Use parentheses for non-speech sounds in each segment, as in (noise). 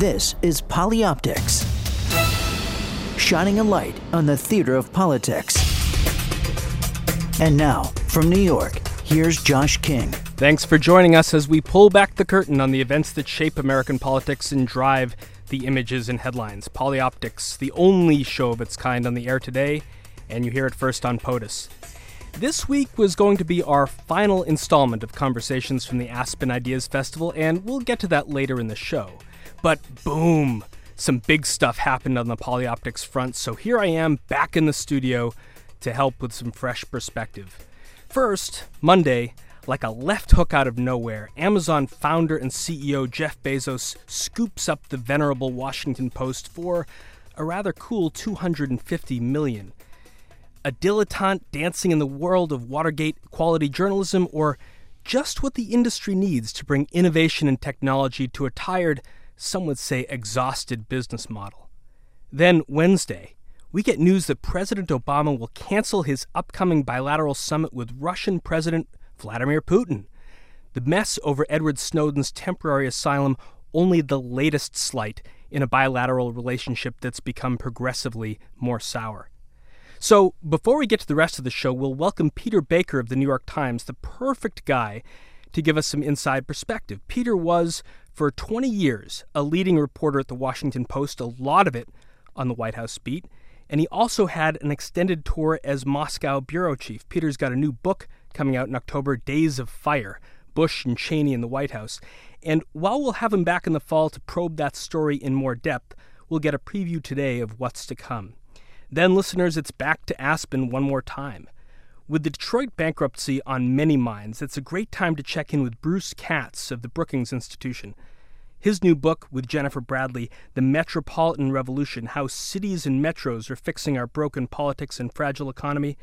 This is Polioptics, shining a light on the theater of politics. And now, from New York, here's Josh King. Thanks for joining us as we pull back the curtain on the events that shape American politics and drive the images and headlines. Polioptics, the only show of its kind on the air today, and you hear it first on POTUS. This week was going to be our final installment of conversations from the Aspen Ideas Festival, and we'll get to that later in the show. But boom, some big stuff happened on the Polioptics front, so here I am back in the studio to help with some fresh perspective. First, Monday, like a left hook out of nowhere, Amazon founder and CEO Jeff Bezos scoops up the venerable Washington Post for a rather cool 250 million a dilettante dancing in the world of Watergate quality journalism, or just what the industry needs to bring innovation and technology to a tired, some would say exhausted business model. Then, Wednesday, we get news that President Obama will cancel his upcoming bilateral summit with Russian President Vladimir Putin. The mess over Edward Snowden's temporary asylum only the latest slight in a bilateral relationship that's become progressively more sour. So, before we get to the rest of the show, we'll welcome Peter Baker of the New York Times, the perfect guy to give us some inside perspective. Peter was, for 20 years, a leading reporter at the Washington Post, a lot of it on the White House beat, and he also had an extended tour as Moscow bureau chief. Peter's got a new book coming out in October, Days of Fire Bush and Cheney in the White House. And while we'll have him back in the fall to probe that story in more depth, we'll get a preview today of what's to come. Then, listeners, it's back to Aspen one more time. With the Detroit bankruptcy on many minds, it's a great time to check in with Bruce Katz of the Brookings Institution. His new book with Jennifer Bradley, The Metropolitan Revolution How Cities and Metros Are Fixing Our Broken Politics and Fragile Economy,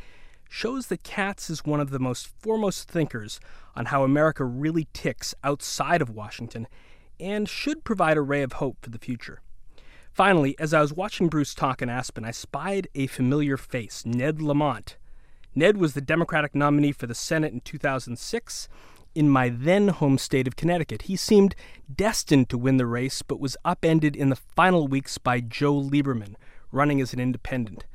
shows that Katz is one of the most foremost thinkers on how America really ticks outside of Washington and should provide a ray of hope for the future. Finally, as I was watching Bruce talk in Aspen, I spied a familiar face, Ned Lamont. Ned was the Democratic nominee for the Senate in 2006 in my then home state of Connecticut. He seemed destined to win the race, but was upended in the final weeks by Joe Lieberman, running as an independent.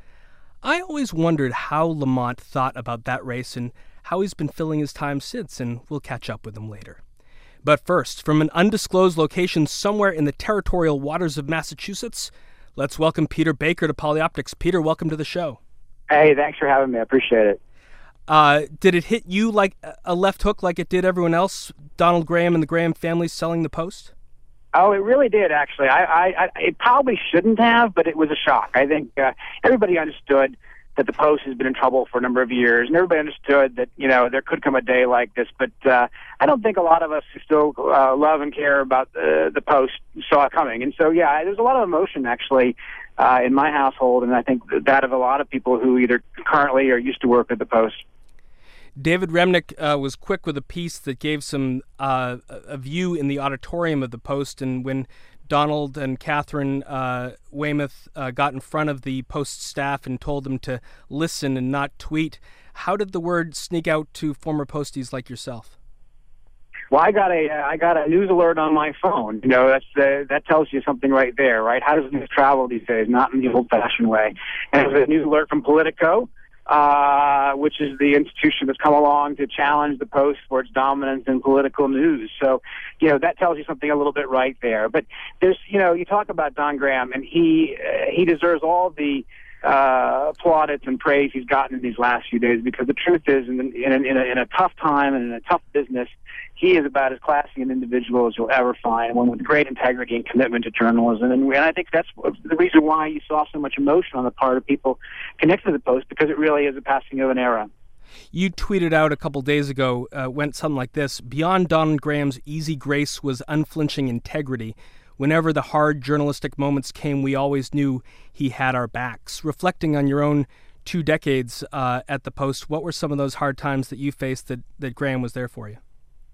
I always wondered how Lamont thought about that race and how he's been filling his time since, and we'll catch up with him later. But first, from an undisclosed location somewhere in the territorial waters of Massachusetts, let's welcome Peter Baker to Polioptics. Peter, welcome to the show. Hey, thanks for having me. I appreciate it. Uh, did it hit you like a left hook, like it did everyone else? Donald Graham and the Graham family selling the Post. Oh, it really did. Actually, I, I, I it probably shouldn't have, but it was a shock. I think uh, everybody understood that the Post has been in trouble for a number of years, and everybody understood that you know there could come a day like this. But uh, I don't think a lot of us who still uh, love and care about uh, the Post saw it coming. And so, yeah, there's a lot of emotion actually uh, in my household, and I think that of a lot of people who either currently or used to work at the Post. David Remnick uh, was quick with a piece that gave some uh, a view in the auditorium of the Post, and when Donald and Katharine uh, Weymouth uh, got in front of the Post staff and told them to listen and not tweet. How did the word sneak out to former posties like yourself? Well, I got a uh, got a news alert on my phone. You know, that's uh, that tells you something right there, right? How does news travel these days? Not in the old-fashioned way. And it was a news alert from Politico uh, which is the institution that's come along to challenge the Post for its dominance in political news. So, you know, that tells you something a little bit right there. But there's, you know, you talk about Don Graham, and he uh, he deserves all the plaudits and praise he's gotten in these last few days because the truth is, in, in, in, a, in a tough time and in a tough business, he is about as classy an individual as you'll ever find, one with great integrity and commitment to journalism. And, and I think that's the reason why you saw so much emotion on the part of people connected to the Post because it really is a passing of an era. You tweeted out a couple days ago, uh, went something like this Beyond Donald Graham's easy grace was unflinching integrity. Whenever the hard journalistic moments came, we always knew he had our backs. Reflecting on your own two decades uh, at the Post, what were some of those hard times that you faced that, that Graham was there for you?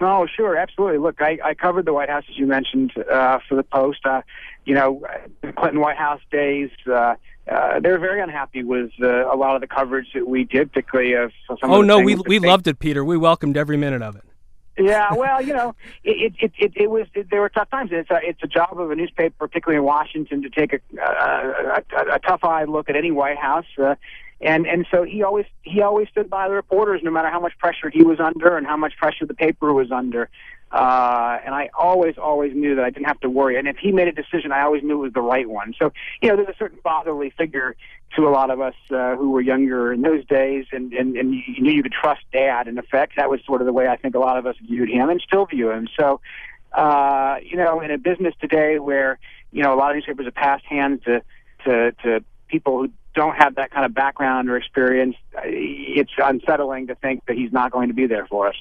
Oh, sure, absolutely. Look, I, I covered the White House, as you mentioned, uh, for the Post. Uh, you know, the Clinton White House days, uh, uh, they were very unhappy with uh, a lot of the coverage that we did, particularly of some. Oh of no, we we loved it, Peter. We welcomed every minute of it. Yeah, well, you know, it it it, it was it, there were tough times. It's a it's a job of a newspaper, particularly in Washington, to take a a, a, a tough eye look at any White House. Uh, and and so he always he always stood by the reporters, no matter how much pressure he was under and how much pressure the paper was under. Uh, and I always, always knew that I didn't have to worry. And if he made a decision, I always knew it was the right one. So, you know, there's a certain fatherly figure to a lot of us uh, who were younger in those days, and, and, and you knew you could trust dad, in effect. That was sort of the way I think a lot of us viewed him and still view him. So, uh, you know, in a business today where, you know, a lot of newspapers have passed hands to, to, to people who don't have that kind of background or experience, it's unsettling to think that he's not going to be there for us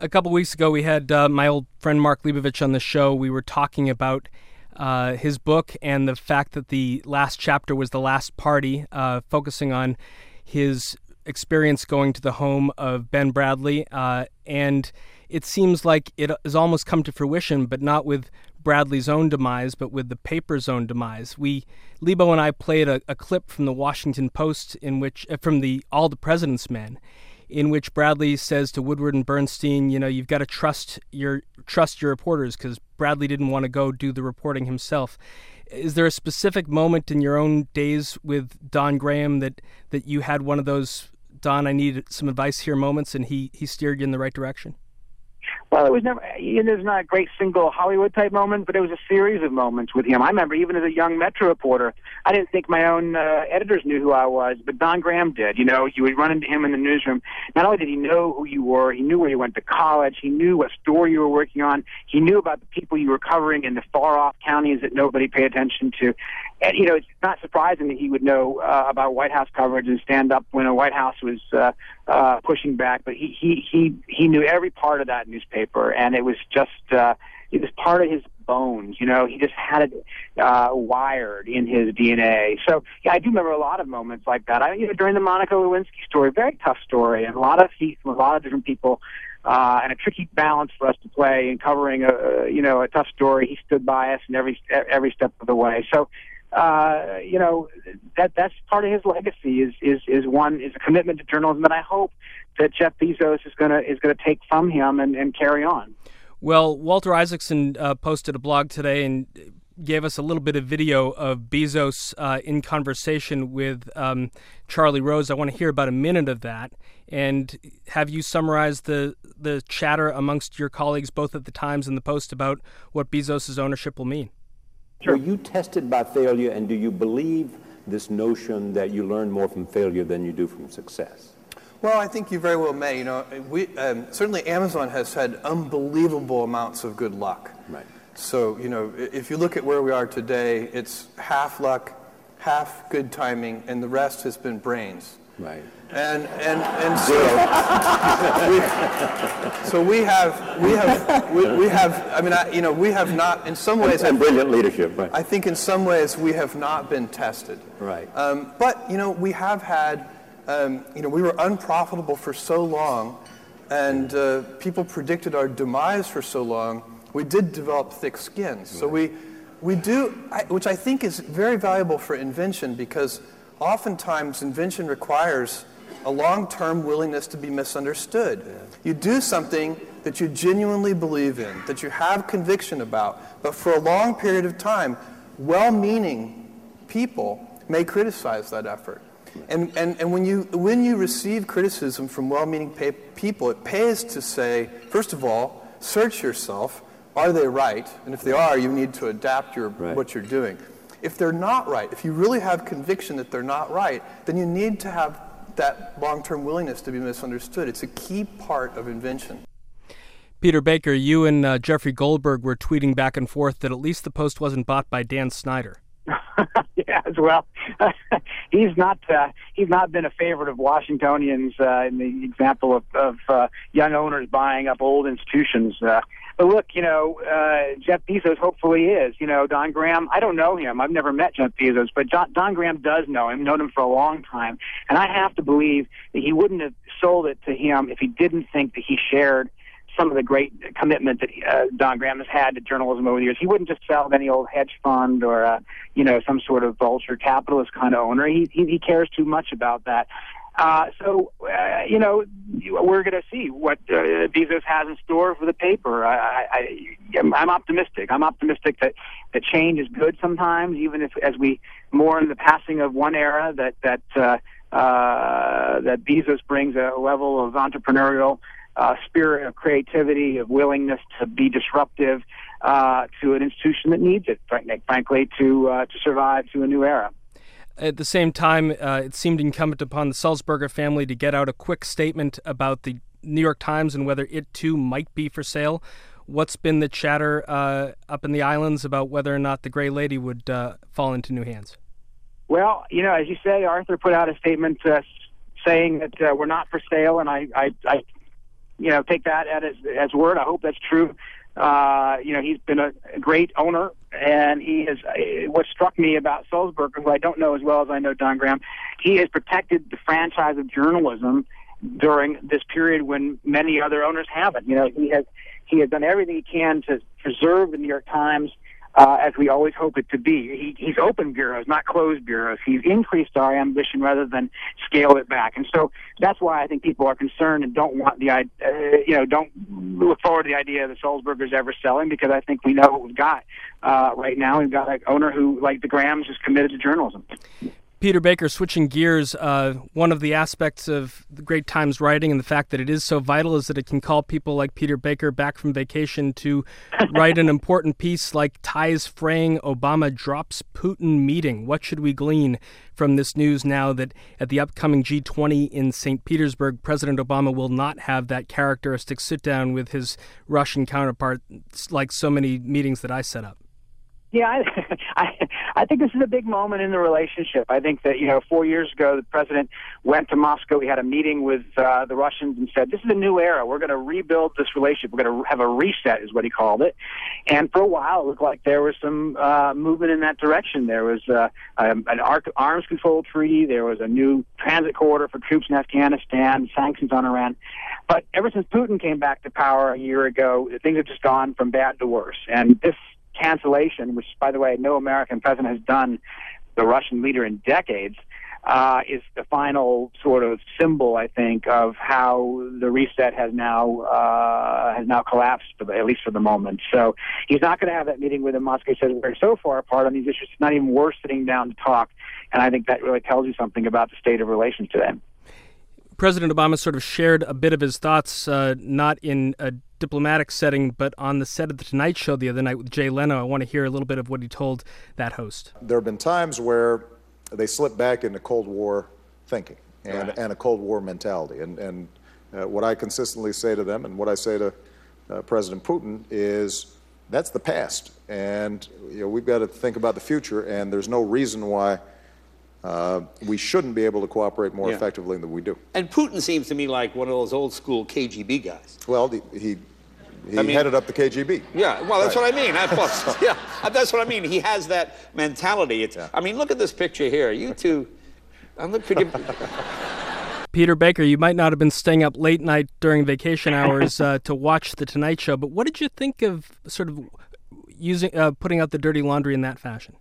a couple weeks ago, we had uh, my old friend Mark Leibovich on the show. We were talking about uh, his book and the fact that the last chapter was the last party, uh, focusing on his experience going to the home of Ben Bradlee. Uh, and it seems like it has almost come to fruition, but not with Bradlee's own demise, but with the paper's own demise. We, Lebo and I, played a, a clip from the Washington Post in which, uh, from the All the President's Men in which Bradlee says to Woodward and Bernstein, you know, you've got to trust your trust your reporters because Bradlee didn't want to go do the reporting himself. Is there a specific moment in your own days with Don Graham that that you had one of those Don, I need some advice here moments, and he he steered you in the right direction? Well, it was never. You know, there's not a great single Hollywood type moment, but it was a series of moments with him. I remember even as a young Metro reporter, I didn't think my own uh, editors knew who I was, but Don Graham did. You know, you would run into him in the newsroom. Not only did he know who you were, he knew where you went to college. He knew what story you were working on. He knew about the people you were covering in the far off counties that nobody paid attention to. And you know, it's not surprising that he would know uh, about White House coverage and stand up when a White House was uh, uh, pushing back. But he he he he knew every part of that newspaper, and it was just uh, it was part of his bones. You know, he just had it uh, wired in his DNA. So yeah, I do remember a lot of moments like that. I you know during the Monica Lewinsky story, very tough story, and a lot of heat from a lot of different people. Uh, and a tricky balance for us to play in covering a you know a tough story. He stood by us in every every step of the way. So uh, you know that that's part of his legacy is is is one is a commitment to journalism that I hope that Jeff Bezos is gonna is gonna take from him and, and carry on. Well, Walter Isaacson uh, posted a blog today and gave us a little bit of video of Bezos uh, in conversation with um, Charlie Rose. I want to hear about a minute of that. And have you summarized the the chatter amongst your colleagues, both at the Times and the Post, about what Bezos' ownership will mean? Sure. Were you tested by failure, and do you believe this notion that you learn more from failure than you do from success? Well, I think you very well may. You know, we um, certainly Amazon has had unbelievable amounts of good luck. Right. So, you know, if you look at where we are today, it's half luck, half good timing, and the rest has been brains. Right. And and and so we, so we have we have we, we have I mean I, you know we have not in some ways and, and brilliant leadership. Right. I think in some ways we have not been tested. Right. Um, but you know we have had um, you know we were unprofitable for so long, and uh, people predicted our demise for so long. We did develop thick skins. So we we do, I, which I think is very valuable for invention because oftentimes invention requires a long term willingness to be misunderstood. Yeah. You do something that you genuinely believe in, that you have conviction about, but for a long period of time, well meaning people may criticize that effort. And, and, and when, you, when you receive criticism from well meaning people, it pays to say, first of all, search yourself. Are they right? And if they are, you need to adapt your, right. what you're doing. If they're not right, if you really have conviction that they're not right, then you need to have that long term willingness to be misunderstood. It's a key part of invention. Peter Baker, you and uh, Jeffrey Goldberg were tweeting back and forth that at least the Post wasn't bought by Dan Snyder. (laughs) yeah, well, (laughs) he's not uh, he's not been a favorite of Washingtonians uh, in the example of, of uh, young owners buying up old institutions. Uh, but look, you know, uh, Jeff Bezos hopefully is. You know, Don Graham, I don't know him. I've never met Jeff Bezos, but John, Don Graham does know him, known him for a long time. And I have to believe that he wouldn't have sold it to him if he didn't think that he shared some of the great commitment that uh, Don Graham has had to journalism over the years. He wouldn't just sell any old hedge fund or, uh, you know, some sort of vulture capitalist kind of owner. He, he, he cares too much about that. Uh, so, uh, you know, we're going to see what uh, Bezos has in store for the paper. I, I, I'm optimistic. I'm optimistic that, that change is good sometimes, even if as we mourn the passing of one era, that that uh, uh, that Bezos brings a level of entrepreneurial uh, spirit of creativity, of willingness to be disruptive uh, to an institution that needs it, frankly, to uh, to survive to a new era. At the same time, uh, it seemed incumbent upon the Sulzberger family to get out a quick statement about the New York Times and whether it too might be for sale. What's been the chatter uh, up in the islands about whether or not the Gray Lady would uh, fall into new hands? Well, you know, as you say, Arthur put out a statement saying that we're not for sale, and I, I, I you know, take that at as as word. I hope that's true. Uh, you know, he's been a great owner, and he is. Uh, what struck me about Sulzberger, who I don't know as well as I know Don Graham, he has protected the franchise of journalism during this period when many other owners haven't. You know, he has he has done everything he can to preserve the New York Times uh, as we always hope it to be. He, he's opened bureaus, not closed bureaus. He's increased our ambition rather than scaled it back. And so that's why I think people are concerned and don't want the, uh, you know, don't look forward to the idea the Sulzbergers ever selling because I think we know what we've got uh, right now. We've got an owner who, like the Grahams, is committed to journalism. Peter Baker, switching gears, uh, one of the aspects of the Great Times writing and the fact that it is so vital is that it can call people like Peter Baker back from vacation to (laughs) write an important piece like Ties Fraying Obama Drops Putin Meeting. What should we glean from this news now that at the upcoming G20 in St. Petersburg, President Obama will not have that characteristic sit down with his Russian counterpart like so many meetings that I set up? Yeah, I, (laughs) I I think this is a big moment in the relationship. I think that you know, four years ago, the president went to Moscow. He had a meeting with uh, the Russians and said, "This is a new era. We're going to rebuild this relationship. We're going to have a reset," is what he called it. And for a while, it looked like there was some uh, movement in that direction. There was uh, um, an arms control treaty. There was a new transit corridor for troops in Afghanistan. Sanctions on Iran. But ever since Putin came back to power a year ago, things have just gone from bad to worse. And this cancellation, which, by the way, no American president has done the Russian leader in decades, uh, is the final sort of symbol, I think, of how the reset has now uh, has now collapsed, at least for the moment. So he's not going to have that meeting with him. Moscow says we're so far apart on these issues; it's not even worth sitting down to talk. And I think that really tells you something about the state of relations today. President Obama sort of shared a bit of his thoughts, uh, not in a diplomatic setting, but on the set of The Tonight Show the other night with Jay Leno. I want to hear a little bit of what he told that host. There have been times where they slip back into Cold War thinking and, right. and a Cold War mentality. And, and uh, what I consistently say to them and what I say to uh, President Putin is that's the past. And you know, we've got to think about the future, and there's no reason why. Uh, we shouldn't be able to cooperate more yeah. effectively than we do. And Putin seems to me like one of those old school KGB guys. Well, he he I mean, headed up the KGB. Yeah, well, that's right. what I mean. I, (laughs) yeah, that's what I mean. He has that mentality. It's, yeah. I mean, look at this picture here. You two, I'm looking. (laughs) Peter Baker, you might not have been staying up late night during vacation hours uh, to watch the Tonight Show, but what did you think of sort of using uh, putting out the dirty laundry in that fashion?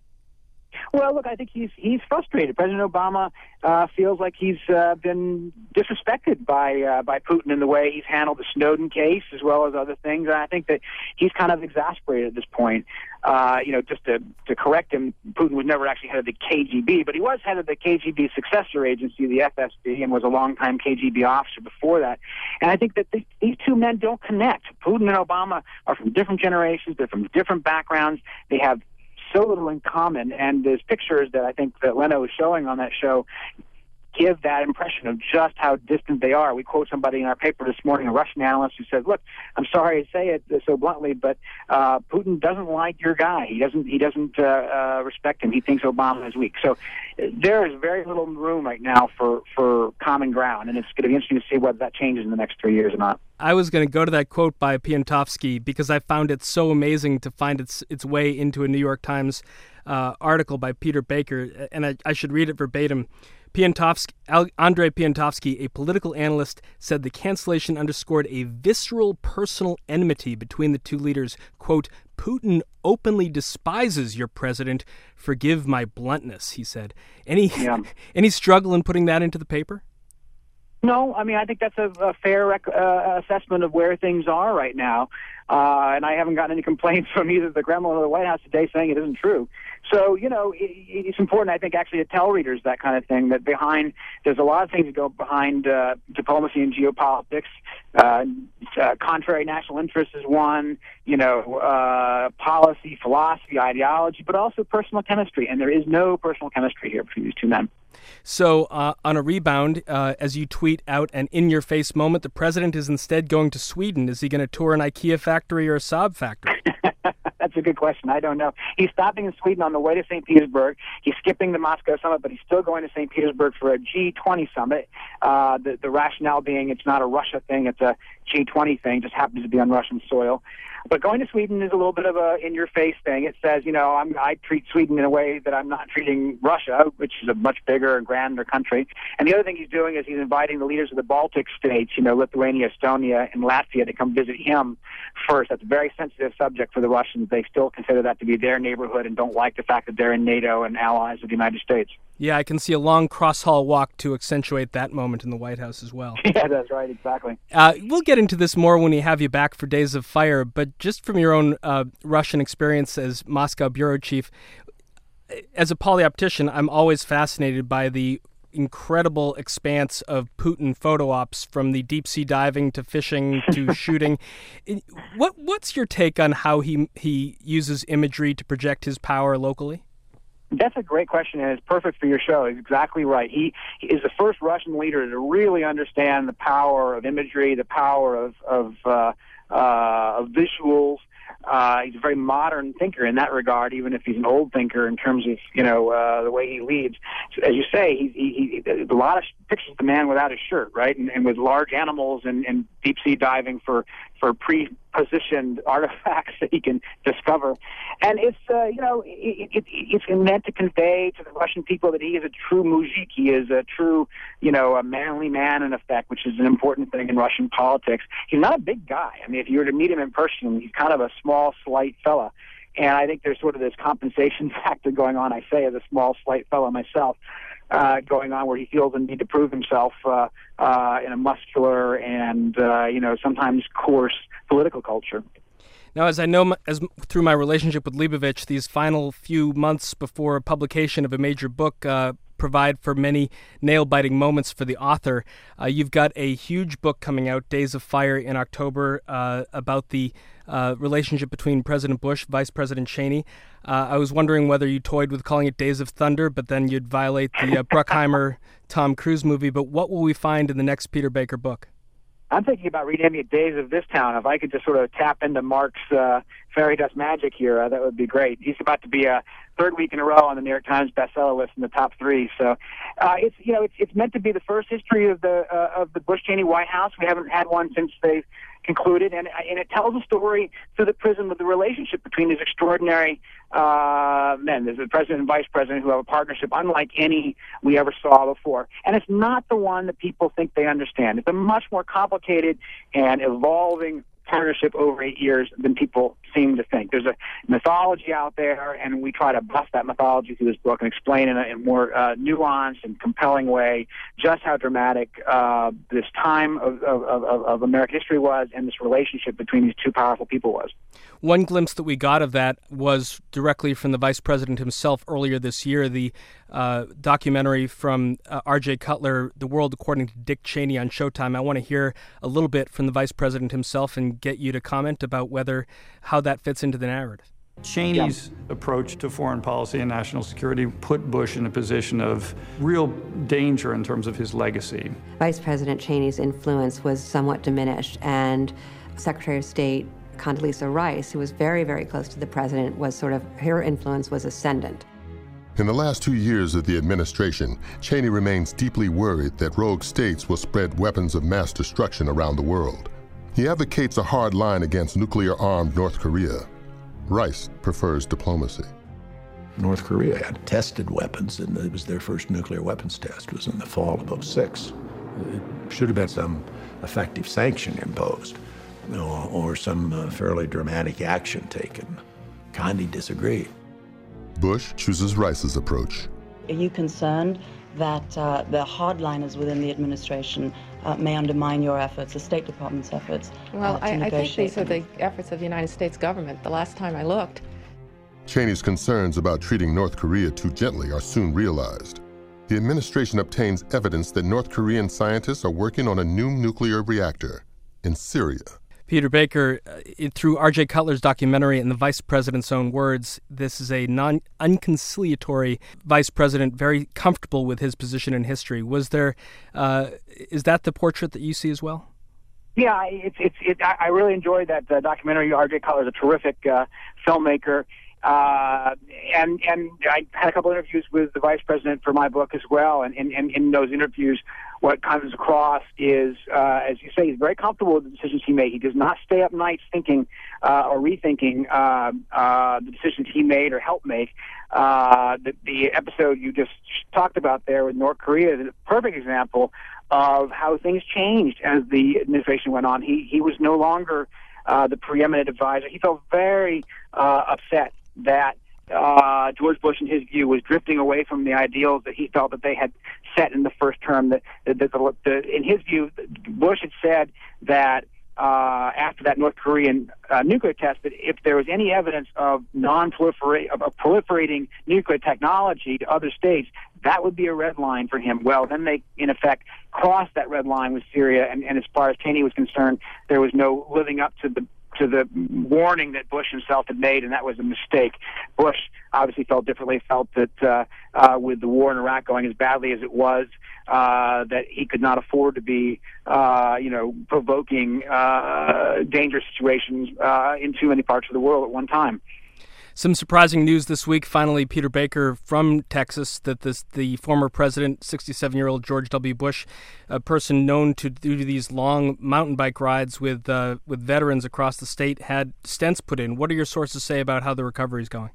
Well, look, I think he's he's frustrated. President Obama uh, feels like he's uh, been disrespected by uh, by Putin in the way he's handled the Snowden case as well as other things. And I think that he's kind of exasperated at this point. Uh, you know, just to to correct him, Putin was never actually head of the KGB, but he was head of the KGB successor agency, the FSB, and was a longtime KGB officer before that. And I think that the, these two men don't connect. Putin and Obama are from different generations. They're from different backgrounds. They have so little in common. And there's pictures that I think that Leno was showing on that show give that impression of just how distant they are. We quote somebody in our paper this morning, a Russian analyst, who said, "Look, I'm sorry to say it so bluntly, but uh, Putin doesn't like your guy. He doesn't. He doesn't uh, uh, respect him. He thinks Obama is weak. So there is very little room right now for for common ground, and it's going to be interesting to see whether that changes in the next three years or not." I was going to go to that quote by Piontowski because I found it so amazing to find its its way into a New York Times uh, article by Peter Baker, and I, I should read it verbatim. Piontowski, Andrei Piontowski, a political analyst, said the cancellation underscored a visceral personal enmity between the two leaders. Quote, Putin openly despises your president. Forgive my bluntness, he said. Any, yeah. (laughs) any struggle in putting that into the paper? No, I mean I think that's a, a fair rec- uh, assessment of where things are right now, uh, and I haven't gotten any complaints (laughs) from either the Kremlin or the White House today saying it isn't true. So you know it, it's important, I think, actually to tell readers that kind of thing. That behind there's a lot of things that go behind uh, diplomacy and geopolitics. Uh, uh, contrary national interest is one. You know, uh, policy, philosophy, ideology, but also personal chemistry. And there is no personal chemistry here between these two men. So, uh, on a rebound, uh, as you tweet out an in your face moment, the president is instead going to Sweden. Is he going to tour an IKEA factory or a Saab factory? (laughs) That's a good question. I don't know. He's stopping in Sweden on the way to St. Petersburg. He's skipping the Moscow summit, but he's still going to St. Petersburg for a G20 summit. Uh, the, the rationale being it's not a Russia thing, it's a G20 thing, just happens to be on Russian soil. But going to Sweden is a little bit of a in-your-face thing. It says, you know, I'm, I treat Sweden in a way that I'm not treating Russia, which is a much bigger and grander country. And the other thing he's doing is he's inviting the leaders of the Baltic states, you know, Lithuania, Estonia, and Latvia, to come visit him first. That's a very sensitive subject for the Russians. They still consider that to be their neighborhood and don't like the fact that they're in NATO and allies of the United States. Yeah, I can see a long cross hall walk to accentuate that moment in the White House as well. (laughs) yeah, that's right, exactly. Uh, we'll get into this more when we have you back for Days of Fire, but just from your own uh, Russian experience as Moscow bureau chief, as a polioptician, I'm always fascinated by the incredible expanse of Putin photo ops from the deep sea diving to fishing to (laughs) shooting. What what's your take on how he he uses imagery to project his power locally? That's a great question, and it's perfect for your show. He's exactly right. He, he is the first Russian leader to really understand the power of imagery, the power of of, uh, uh, of visuals, uh, he's a very modern thinker in that regard, even if he's an old thinker in terms of you know uh, the way he leads. So, as you say, he, he, he a lot of pictures of the man without his shirt, right, and, and with large animals and, and deep sea diving for for pre-positioned artifacts (laughs) that he can discover. And it's, uh, you know, it, it, it's meant to convey to the Russian people that he is a true mujik. He is a true, you know, a manly man in effect, which is an important thing in Russian politics. He's not a big guy. I mean, if you were to meet him in person, he's kind of a small, slight fella. And I think there's sort of this compensation (laughs) factor going on. I say as a small, slight fellow myself uh, going on where he feels the need to prove himself uh, uh, in a muscular and uh, you know sometimes coarse political culture. Now, as I know as through my relationship with Leibovich, these final few months before publication of a major book uh, provide for many nail biting moments for the author. Uh, you've got a huge book coming out, Days of Fire, in October, uh, about the uh, relationship between President Bush, Vice President Cheney. Uh, I was wondering whether you toyed with calling it Days of Thunder, but then you'd violate the uh, Bruckheimer Tom Cruise movie. But what will we find in the next Peter Baker book? I'm thinking about renaming it Days of This Town. If I could just sort of tap into Mark's uh, fairy dust magic here, uh, that would be great. He's about to be a third week in a row on the New York Times bestseller list in the top three. So uh, it's you know it's it's meant to be the first history of the uh, of the Bush Cheney White House. We haven't had one since they concluded, and and it tells a story through the prism of the relationship between these extraordinary uh, men. There's the president and vice president who have a partnership unlike any we ever saw before, and it's not the one that people think they understand. It's a much more complicated and evolving partnership over eight years than people seem to think. There's a mythology out there, and we try to bust that mythology through this book and explain in a, in a more uh, nuanced and compelling way just how dramatic uh, this time of, of, of, of American history was and this relationship between these two powerful people was. One glimpse that we got of that was directly from the vice president himself earlier this year. The uh, documentary from uh, R.J. Cutler, "The World According to Dick Cheney" on Showtime. I want to hear a little bit from the vice president himself and get you to comment about whether how that fits into the narrative. Cheney's approach to foreign policy and national security put Bush in a position of real danger in terms of his legacy. Vice President Cheney's influence was somewhat diminished, and Secretary of State Condoleezza Rice, who was very, very close to the president, was sort of her influence was ascendant. In the last two years of the administration, Cheney remains deeply worried that rogue states will spread weapons of mass destruction around the world. He advocates a hard line against nuclear armed North Korea. Rice prefers diplomacy. North Korea had tested weapons, and it was their first nuclear weapons test. It was in the fall of 06. It should have been some effective sanction imposed, or, or some uh, fairly dramatic action taken. Condi disagreed. Bush chooses Rice's approach. Are you concerned that uh, the hardliners within the administration uh, may undermine your efforts, the State Department's efforts. Well, uh, I, I think these are the efforts of the United States government. The last time I looked. Cheney's concerns about treating North Korea too gently are soon realized. The administration obtains evidence that North Korean scientists are working on a new nuclear reactor in Syria. Peter Baker, uh, through R.J. Cutler's documentary and the vice president's own words, this is a non unconciliatory vice president, very comfortable with his position in history. Was there, uh, is that the portrait that you see as well? Yeah, it's it's it, I really enjoyed that uh, documentary. R.J. Cutler is a terrific uh, filmmaker, uh, and and I had a couple interviews with the vice president for my book as well. And, and in those interviews, what comes across is, uh, as you say, he's very comfortable with the decisions he made. He does not stay up nights thinking uh, or rethinking uh, uh, the decisions he made or helped make. Uh, the, the episode you just talked about there with North Korea is a perfect example of how things changed as the administration went on. He he was no longer uh, the preeminent advisor. He felt very uh, upset that uh, George Bush, in his view, was drifting away from the ideals that he felt that they had set in the first term. That, that, the, the, in his view, Bush had said that uh, after that North Korean uh, nuclear test, that if there was any evidence of non-proliferate of, of proliferating nuclear technology to other states, that would be a red line for him. Well, then they, in effect, crossed that red line with Syria, and, and as far as Cheney was concerned, there was no living up to the to the warning that Bush himself had made, and that was a mistake. Bush obviously felt differently, felt that uh, uh, with the war in Iraq going as badly as it was, uh, that he could not afford to be, uh, you know, provoking uh, dangerous situations uh, in too many parts of the world at one time. Some surprising news this week. Finally, Peter Baker from Texas, that this the former president, 67-year-old George W. Bush, a person known to do these long mountain bike rides with uh, with veterans across the state, had stents put in. What do your sources say about how the recovery is going?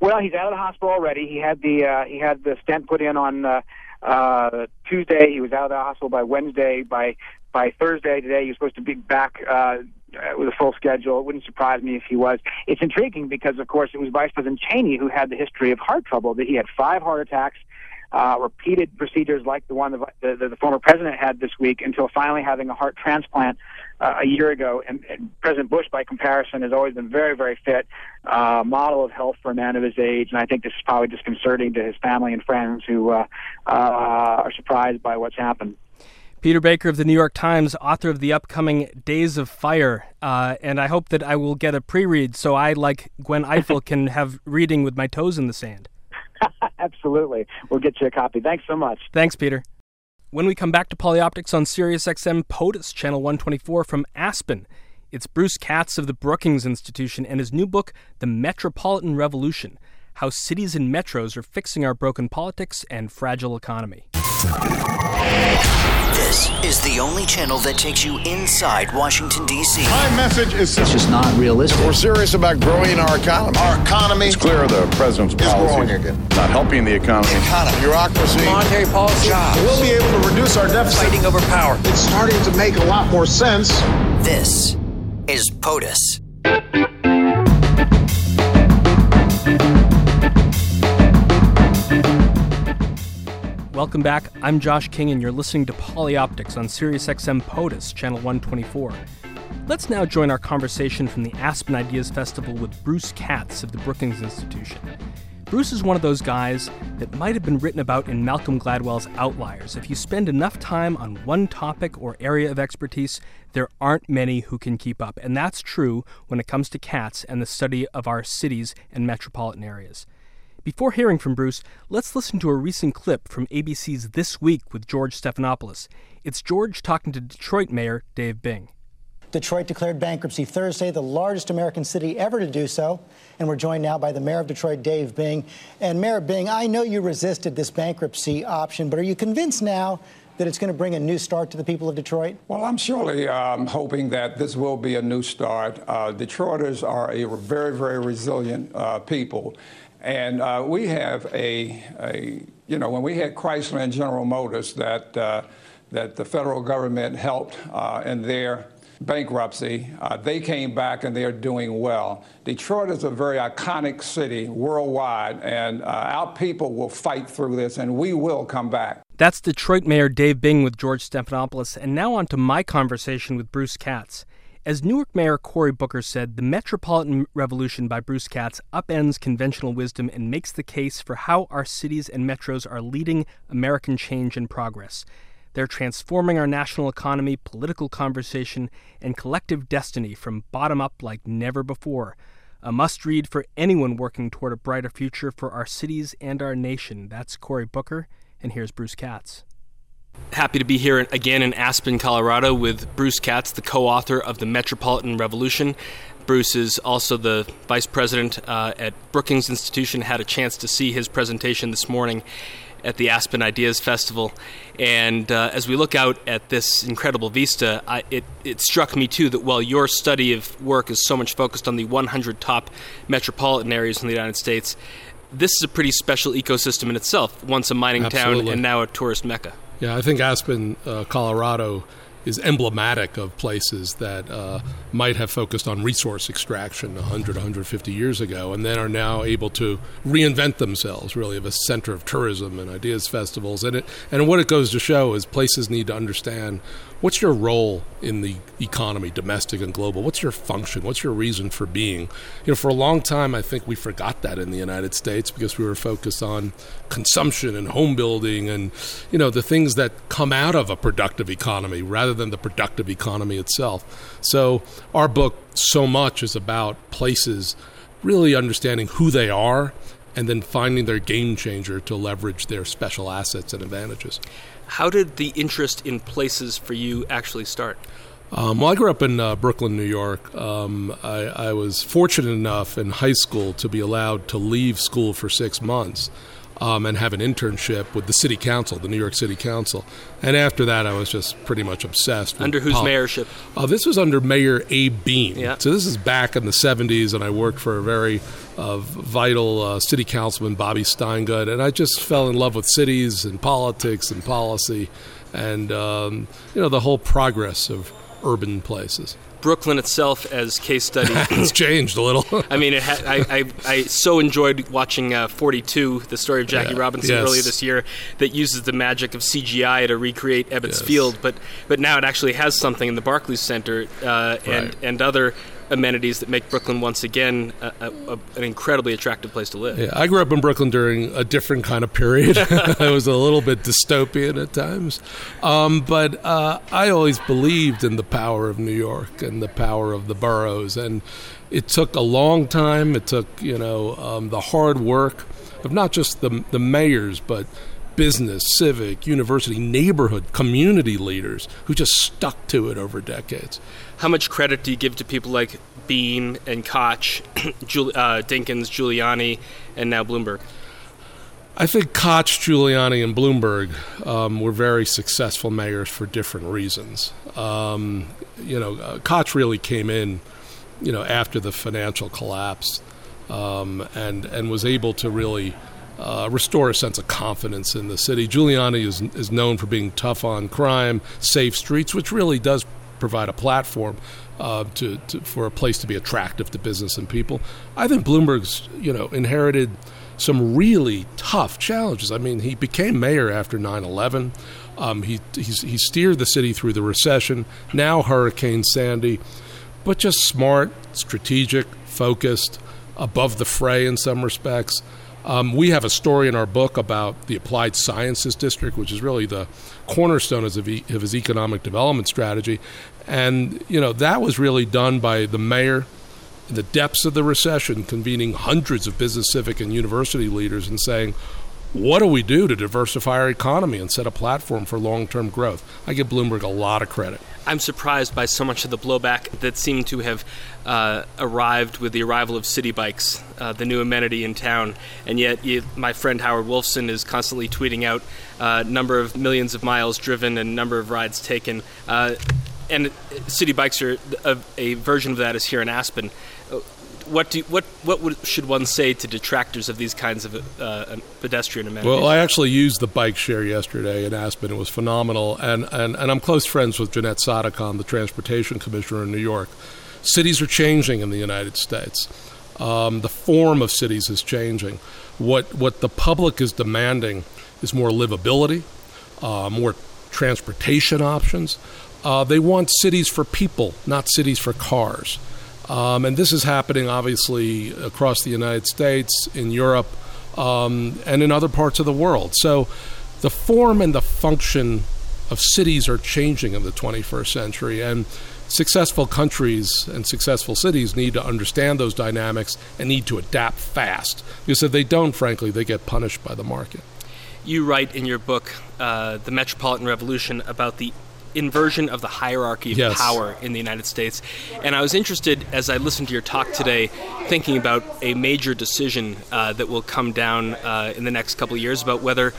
Well, he's out of the hospital already. He had the uh, he had the stent put in on uh, uh, Tuesday. He was out of the hospital by Wednesday. By by Thursday today, he was supposed to be back uh, uh, with a full schedule. It wouldn't surprise me if he was. It's intriguing because, of course, it was Vice President Cheney who had the history of heart trouble. That he had five heart attacks, uh, repeated procedures like the one the, the, the former president had this week, until finally having a heart transplant uh, a year ago. And, and President Bush, by comparison, has always been very, very fit, uh, model of health for a man of his age. And I think this is probably disconcerting to his family and friends who uh, uh, are surprised by what's happened. Peter Baker of the New York Times, author of the upcoming Days of Fire. Uh, and I hope that I will get a pre read so I, like Gwen Ifill, (laughs) can have reading with my toes in the sand. (laughs) Absolutely. We'll get you a copy. Thanks so much. Thanks, Peter. When we come back to Polioptics on SiriusXM POTUS, Channel 124 from Aspen, it's Bruce Katz of the Brookings Institution and his new book, The Metropolitan Revolution How Cities and Metros Are Fixing Our Broken Politics and Fragile Economy. This is the only channel that takes you inside Washington, D.C. My message is It's just not realistic. We're serious about growing our economy. Our economy. It's clear the president's policy growing again. not helping the economy. economy. Bureaucracy. Monetary policy. Jobs. We'll be able to reduce our deficit. Fighting over power. It's starting to make a lot more sense. This is POTUS. Welcome back. I'm Josh King, and you're listening to Polioptics on SiriusXM POTUS, Channel 124. Let's now join our conversation from the Aspen Ideas Festival with Bruce Katz of the Brookings Institution. Bruce is one of those guys that might have been written about in Malcolm Gladwell's Outliers. If you spend enough time on one topic or area of expertise, there aren't many who can keep up. And that's true when it comes to Katz and the study of our cities and metropolitan areas. Before hearing from Bruce, let's listen to a recent clip from ABC's This Week with George Stephanopoulos. It's George talking to Detroit Mayor Dave Bing. Detroit declared bankruptcy Thursday, the largest American city ever to do so. And we're joined now by the mayor of Detroit, Dave Bing. And Mayor Bing, I know you resisted this bankruptcy option, but are you convinced now that it's going to bring a new start to the people of Detroit? Well, I'm surely um, hoping that this will be a new start. Uh, Detroiters are a very, very resilient uh, people. And uh, we have a, a, you know, when we had Chrysler and General Motors that, uh, that the federal government helped uh, in their bankruptcy. Uh, they came back and they're doing well. Detroit is a very iconic city worldwide, and uh, our people will fight through this, and we will come back. That's Detroit Mayor Dave Bing with George Stephanopoulos. And now on to my conversation with Bruce Katz. As Newark Mayor Cory Booker said, the Metropolitan Revolution by Bruce Katz upends conventional wisdom and makes the case for how our cities and metros are leading American change and progress. They're transforming our national economy, political conversation, and collective destiny from bottom up like never before. A must read for anyone working toward a brighter future for our cities and our nation. That's Cory Booker, and here's Bruce Katz. Happy to be here again in Aspen, Colorado, with Bruce Katz, the co author of The Metropolitan Revolution. Bruce is also the vice president uh, at Brookings Institution. Had a chance to see his presentation this morning at the Aspen Ideas Festival. And uh, as we look out at this incredible vista, I, it, it struck me too that while your study of work is so much focused on the 100 top metropolitan areas in the United States, this is a pretty special ecosystem in itself. Once a mining Absolutely. town and now a tourist mecca. Yeah, I think Aspen, uh, Colorado is emblematic of places that uh, might have focused on resource extraction 100, 150 years ago, and then are now able to reinvent themselves, really, of a center of tourism and ideas festivals. And, it, and what it goes to show is places need to understand what's your role in the economy, domestic and global? What's your function? What's your reason for being? You know, for a long time, I think we forgot that in the United States because we were focused on consumption and home building and, you know, the things that come out of a productive economy rather than the productive economy itself. So our book, so much, is about places really understanding who they are and then finding their game changer to leverage their special assets and advantages. How did the interest in places for you actually start? Um, well, I grew up in uh, Brooklyn, New York. Um, I, I, was fortunate enough in high school to be allowed to leave school for six months um, and have an internship with the city council, the New York City Council. And after that, I was just pretty much obsessed. under whose pol- mayorship? Uh, this was under Mayor Abe Beame. Yeah. So this is back in the 70s, and I worked for a very uh, vital uh, city councilman, Bobby Steingut, and I just fell in love with cities and politics and policy and, um, you know, the whole progress of urban places. Brooklyn itself as case study. (laughs) it's changed a little. I mean, ha- I, I, I, so enjoyed watching uh, 42, the story of Jackie Yeah. Robinson Yes. earlier this year, that uses the magic of CGI to recreate Ebbets Yes. Field, but but now it actually has something in the Barclays Center uh, and Right. and other amenities that make Brooklyn once again a, a, a, an incredibly attractive place to live. Yeah, I grew up in Brooklyn during a different kind of period. (laughs) (laughs) it was a little bit dystopian at times, um, but uh, I always believed in the power of New York and the power of the boroughs. And it took a long time. It took you know um, the hard work of not just the the mayors, but business, civic, university, neighborhood, community leaders who just stuck to it over decades. How much credit do you give to people like Beame and Koch, (clears throat) Jul- uh, Dinkins, Giuliani, and now Bloomberg? I think Koch, Giuliani, and Bloomberg um, were very successful mayors for different reasons. Um, you know, uh, Koch really came in, you know, after the financial collapse, um, and and was able to really uh, restore a sense of confidence in the city. Giuliani is is known for being tough on crime, safe streets, which really does provide a platform uh, to, to for a place to be attractive to business and people. I think Bloomberg's you know inherited some really tough challenges. I mean, he became mayor after 9 11. Um, he, he steered the city through the recession, now Hurricane Sandy, but just smart, strategic, focused, above the fray in some respects. Um, we have a story in our book about the Applied Sciences District, which is really the cornerstone of, of his economic development strategy. And, you know, that was really done by the mayor in the depths of the recession, convening hundreds of business, civic, and university leaders and saying, what do we do to diversify our economy and set a platform for long term growth? I give Bloomberg a lot of credit. I'm surprised by so much of the blowback that seemed to have uh, arrived with the arrival of Citi Bikes, uh, the new amenity in town. And yet, you, my friend Howard Wolfson is constantly tweeting out uh, number of millions of miles driven and number of rides taken. Uh, and Citi Bikes are a, a version of that is here in Aspen. Uh, what do what what would, should one say to detractors of these kinds of uh, pedestrian amenities? Well, I actually used the bike share yesterday in Aspen. It was phenomenal, and and, and I'm close friends with Janette Sadik-Khan, the transportation commissioner in New York. Cities are changing in the United States. Um, the form of cities is changing. What what the public is demanding is more livability, uh, more transportation options. Uh, they want cities for people, not cities for cars. Um, and this is happening obviously across the United States, in Europe, um, and in other parts of the world. So the form and the function of cities are changing in the 21st century. And successful countries and successful cities need to understand those dynamics and need to adapt fast. Because if they don't, frankly, they get punished by the market. You write in your book, uh, The Metropolitan Revolution, about the inversion of the hierarchy of yes. power in the United States. And I was interested, as I listened to your talk today, thinking about a major decision uh, that will come down uh, in the next couple of years about whether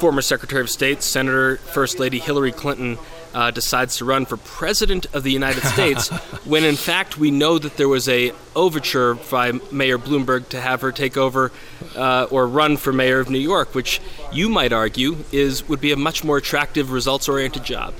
former Secretary of State, Senator, First Lady Hillary Clinton. Uh, decides to run for president of the United (laughs) States, when in fact we know that there was a overture by Mayor Bloomberg to have her take over uh, or run for mayor of New York, which you might argue is would be a much more attractive, results-oriented job.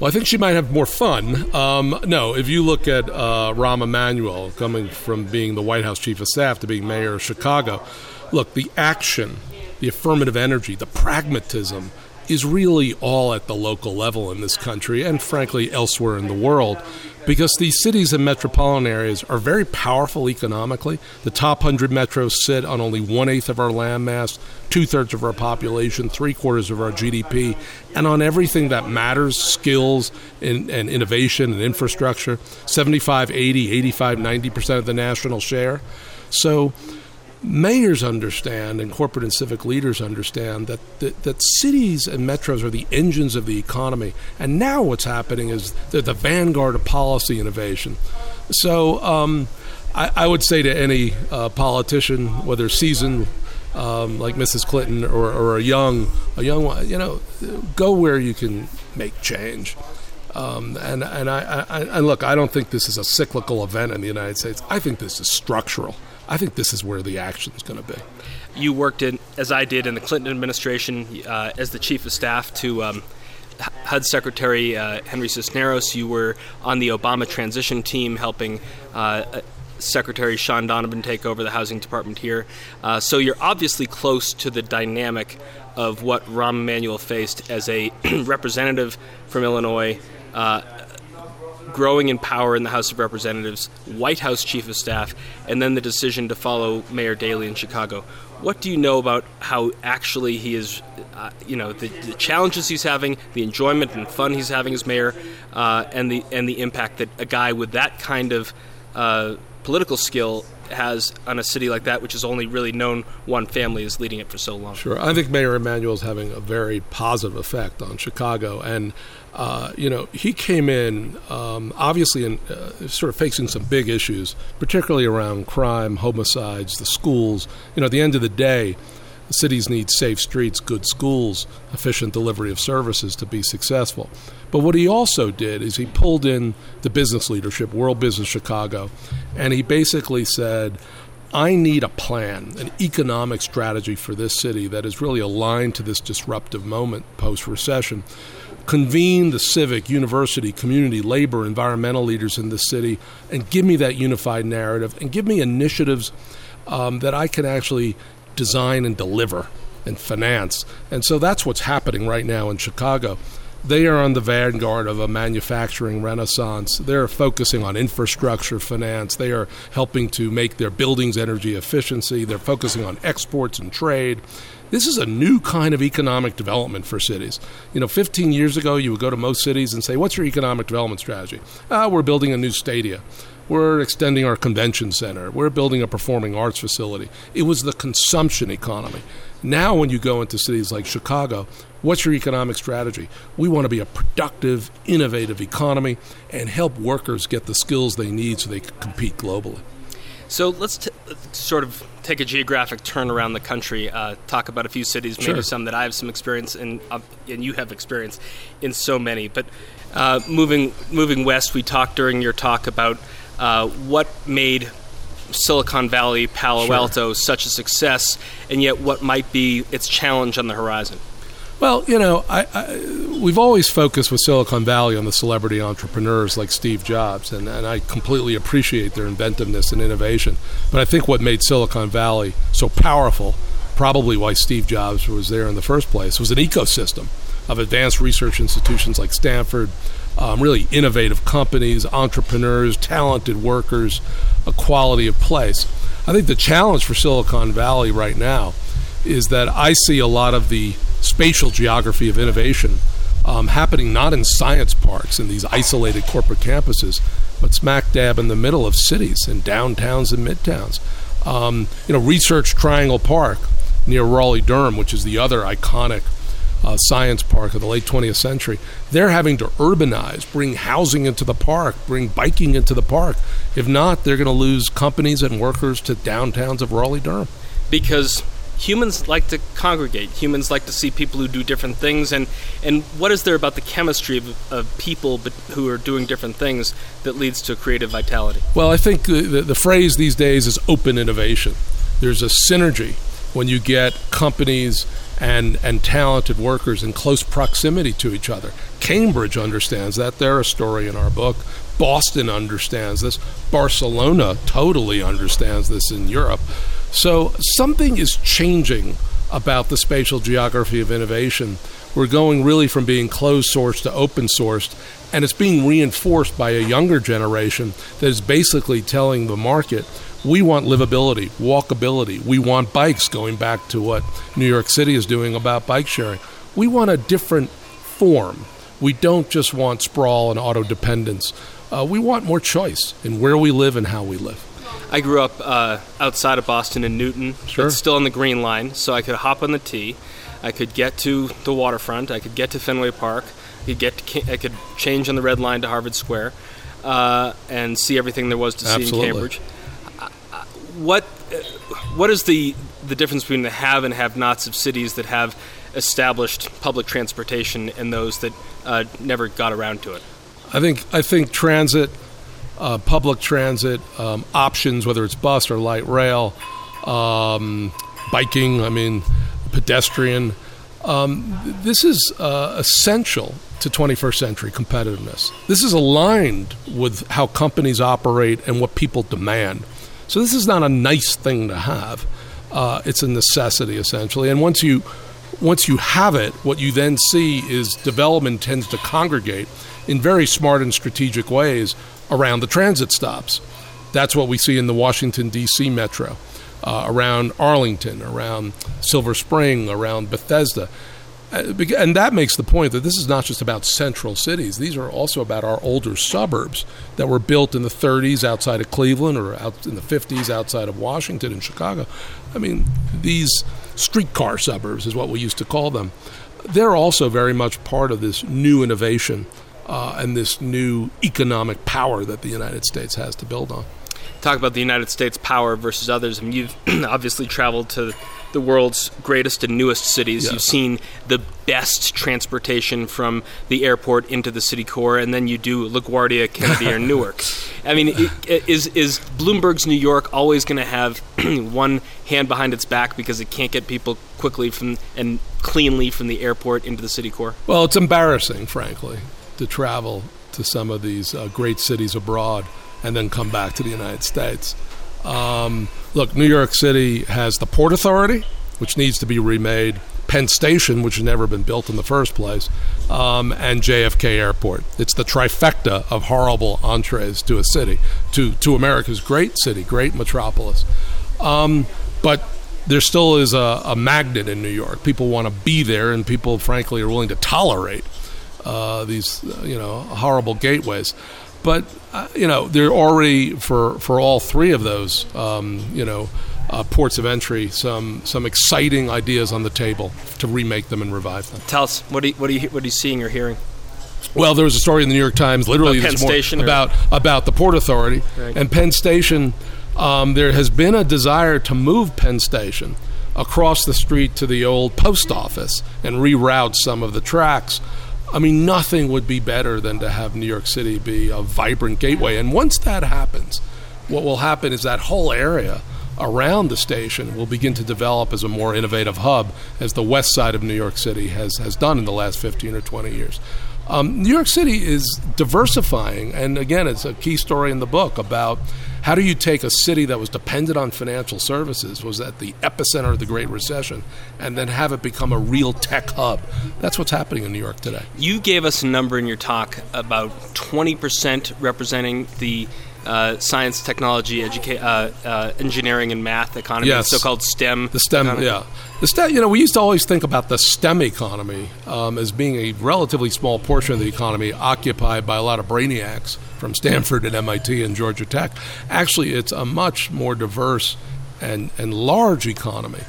Well, I think she might have more fun. Um, no, if you look at uh, Rahm Emanuel coming from being the White House chief of staff to being mayor of Chicago, look, the action, the affirmative energy, the pragmatism is really all at the local level in this country and, frankly, elsewhere in the world because these cities and metropolitan areas are very powerful economically. The top 100 metros sit on only one eighth of our landmass, two thirds of our population, three quarters of our GDP, and on everything that matters skills and, and innovation and infrastructure 75, 80, 85, 90% of the national share. So, mayors understand and corporate and civic leaders understand that, that, that cities and metros are the engines of the economy. And now what's happening is they're the vanguard of policy innovation. So um, I, I, would say to any uh, politician, whether seasoned um, like Mrs. Clinton or, or a young a young one, you know, go where you can make change. Um, and and I, I, and look, I don't think this is a cyclical event in the United States. I think this is structural. I think this is where the action is going to be. You worked in, as I did, in the Clinton administration uh, as the chief of staff to um, HUD Secretary uh, Henry Cisneros. You were on the Obama transition team helping. Uh, Secretary Shaun Donovan take over the housing department here. Uh, so you're obviously close to the dynamic of what Rahm Emanuel faced as a (clears throat) representative from Illinois, uh, growing in power in the House of Representatives, White House Chief of Staff, and then the decision to follow Mayor Daley in Chicago. What do you know about how actually he is, uh, you know, the, the, challenges he's having, the enjoyment and fun he's having as mayor, uh, and the and the impact that a guy with that kind of uh, political skill has on a city like that, which has only really known one family is leading it for so long. Sure, I think Mayor Emanuel is having a very positive effect on Chicago, and uh, you know he came in um, obviously in, uh, sort of facing some big issues, particularly around crime, homicides, the schools. You know, at the end of the day. Cities need safe streets, good schools, efficient delivery of services to be successful. But what he also did is he pulled in the business leadership, World Business Chicago, and he basically said, I need a plan, an economic strategy for this city that is really aligned to this disruptive moment post recession. Convene the civic, university, community, labor, environmental leaders in the city and give me that unified narrative and give me initiatives um, that I can actually design and deliver and finance. And so that's what's happening right now in Chicago. They are on the vanguard of a manufacturing renaissance. They're focusing on infrastructure finance. They are helping to make their buildings energy efficiency. They're focusing on exports and trade. This is a new kind of economic development for cities. You know, 15 years ago, you would go to most cities and say, What's your economic development strategy? Ah, we're building a new stadia. We're extending our convention center. We're building a performing arts facility. It was the consumption economy. Now, when you go into cities like Chicago, what's your economic strategy? We want to be a productive, innovative economy and help workers get the skills they need so they can compete globally. So let's t- sort of take a geographic turn around the country, uh, talk about a few cities, maybe sure. some that I have some experience in, uh, and you have experience in so many. But uh, moving moving west, we talked during your talk about uh, what made Silicon Valley, Palo Sure. Alto such a success, and yet what might be its challenge on the horizon? Well, you know, I, I, we've always focused with Silicon Valley on the celebrity entrepreneurs like Steve Jobs, and, and I completely appreciate their inventiveness and innovation. But I think what made Silicon Valley so powerful, probably why Steve Jobs was there in the first place, was an ecosystem of advanced research institutions like Stanford, um, really innovative companies, entrepreneurs, talented workers, a quality of place. I think the challenge for Silicon Valley right now is that I see a lot of the spatial geography of innovation um, happening not in science parks and these isolated corporate campuses, but smack dab in the middle of cities and downtowns and midtowns. Um, you know, Research Triangle Park near Raleigh Durham, which is the other iconic uh, science park of the late 20th century, they're having to urbanize, bring housing into the park, bring biking into the park. If not, they're going to lose companies and workers to downtowns of Raleigh Durham. Because humans like to congregate. Humans like to see people who do different things, and and what is there about the chemistry of, of people who are doing different things that leads to creative vitality? Well, I think the, the, the phrase these days is open innovation. There's a synergy when you get companies and, and talented workers in close proximity to each other. Cambridge understands that. They're a story in our book. Boston understands this. Barcelona totally understands this in Europe. So something is changing about the spatial geography of innovation. We're going really from being closed source to open sourced, and it's being reinforced by a younger generation that is basically telling the market we want livability, walkability, we want bikes, going back to what New York City is doing about bike sharing. We want a different form. We don't just want sprawl and auto dependence. Uh, we want more choice in where we live and how we live. I grew up uh, outside of Boston in Newton. Sure. It's still on the Green Line, so I could hop on the T. I could get to the waterfront. I could get to Fenway Park. I could get to, I could change on the Red Line to Harvard Square, uh, and see everything there was to see in Cambridge. Uh, What uh, what is the the difference between the have and have-nots of cities that have established public transportation and those that uh, never got around to it? I think I think transit, uh, public transit um, options, whether it's bus or light rail, um, biking. I mean, pedestrian. Um, this is uh, essential to 21st century competitiveness. This is aligned with how companies operate and what people demand. So this is not a nice thing to have. Uh, it's a necessity essentially. And once you once you have it, what you then see is development tends to congregate in very smart and strategic ways around the transit stops. That's what we see in the Washington, D.C. metro, uh, around Arlington, around Silver Spring, around Bethesda. Uh, And that makes the point that this is not just about central cities. These are also about our older suburbs that were built in the 30s outside of Cleveland or out in the 50s outside of Washington and Chicago. I mean, these streetcar suburbs is what we used to call them. They're also very much part of this new innovation uh, and this new economic power that the United States has to build on. talk about the United States power versus others. I mean, you've (clears throat) obviously traveled to the world's greatest and newest cities. Yes. You've seen the best transportation from the airport into the city core, and then you do LaGuardia, Kennedy, or (laughs) Newark. I mean, is is Bloomberg's New York always going to have (clears throat) one hand behind its back because it can't get people quickly from and cleanly from the airport into the city core? Well, it's embarrassing, frankly, to travel to some of these uh, great cities abroad and then come back to the United States. Um, look, New York City has the Port Authority, which needs to be remade, Penn Station, which has never been built in the first place, um, and JFK Airport. It's the trifecta of horrible entrees to a city, to, to America's great city, great metropolis. Um, but there still is a, a magnet in New York. People want to be there, and people, frankly, are willing to tolerate uh, these, you know, horrible gateways. But uh, you know, they're already for for all three of those, um, you know, uh, ports of entry, some some exciting ideas on the table to remake them and revive them. Tell us what do you, what do you what are you seeing or hearing? Well, there was a story in the New York Times literally About this Penn morning Station or- about about the Port Authority Right. and Penn Station. Um, there has been a desire to move Penn Station across the street to the old post office and reroute some of the tracks. I mean, nothing would be better than to have New York City be a vibrant gateway. And once that happens, what will happen is that whole area around the station will begin to develop as a more innovative hub, as the west side of New York City has, has done in the last 15 or 20 years. Um, New York City is diversifying, and again, it's a key story in the book about how do you take a city that was dependent on financial services, was at the epicenter of the Great Recession, and then have it become a real tech hub? That's what's happening in New York today. You gave us a number in your talk about 20% representing the uh, science, technology, educa- uh, uh, engineering, and math economy, Yes. so-called STEM. The STEM, economy. yeah. The STEM, you know, we used to always think about the STEM economy um, as being a relatively small portion of the economy occupied by a lot of brainiacs from Stanford and MIT and Georgia Tech. Actually, it's a much more diverse and, and large economy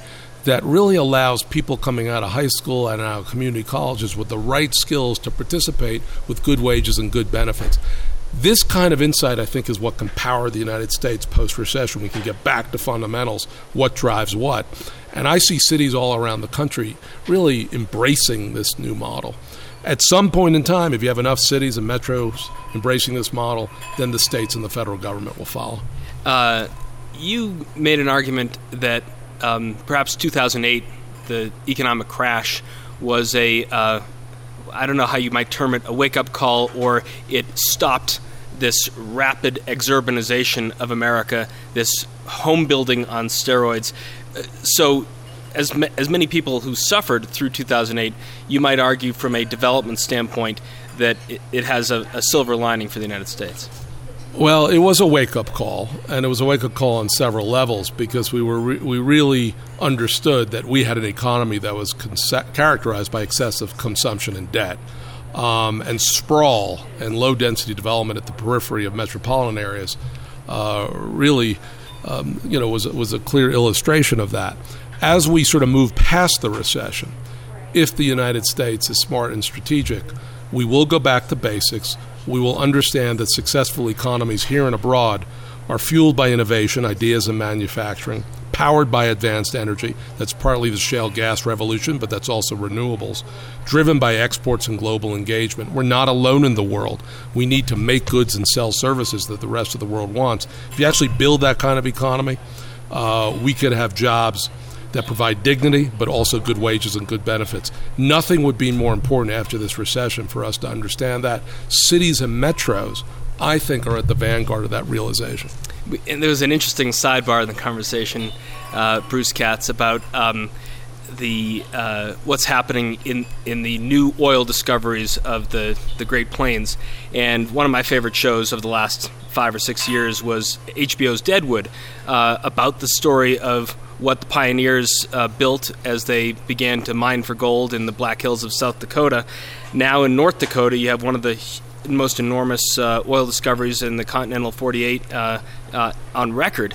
that really allows people coming out of high school and out of community colleges with the right skills to participate with good wages and good benefits. This kind of insight, I think, is what can power the United States post recession. We can get back to fundamentals, what drives what. And I see cities all around the country really embracing this new model. At some point in time, if you have enough cities and metros embracing this model, then the states and the federal government will follow. Uh, you made an argument that um, perhaps 2008, the economic crash, was a uh, I don't know how you might term it, a wake up call, or it stopped this rapid exurbanization of America, this home building on steroids. Uh, So, as, ma- as many people who suffered through 2008, you might argue from a development standpoint that it, it has a, a silver lining for the United States. Well, it was a wake up call, and it was a wake up call on several levels because we were re- we really understood that we had an economy that was conce- characterized by excessive consumption and debt, um, and sprawl and low density development at the periphery of metropolitan areas. Uh, really, um, you know, was was a clear illustration of that. As we sort of move past the recession, if the United States is smart and strategic, we will go back to basics. We will understand that successful economies here and abroad are fueled by innovation, ideas, and manufacturing, powered by advanced energy. That's partly the shale gas revolution, but that's also renewables, driven by exports and global engagement. We're not alone in the world. We need to make goods and sell services that the rest of the world wants. If you actually build that kind of economy, uh, we could have jobs that provide dignity, but also good wages and good benefits. Nothing would be more important after this recession for us to understand that. Cities and metros, I think, are at the vanguard of that realization. And there was an interesting sidebar in the conversation, uh, Bruce Katz, about um, the uh, what's happening in in the new oil discoveries of the the Great Plains. And one of my favorite shows of the last five or six years was HBO's Deadwood, uh, about the story of what the pioneers uh, built as they began to mine for gold in the Black Hills of South Dakota. Now in North Dakota, you have one of the most enormous uh, oil discoveries in the continental 48 uh, uh, on record.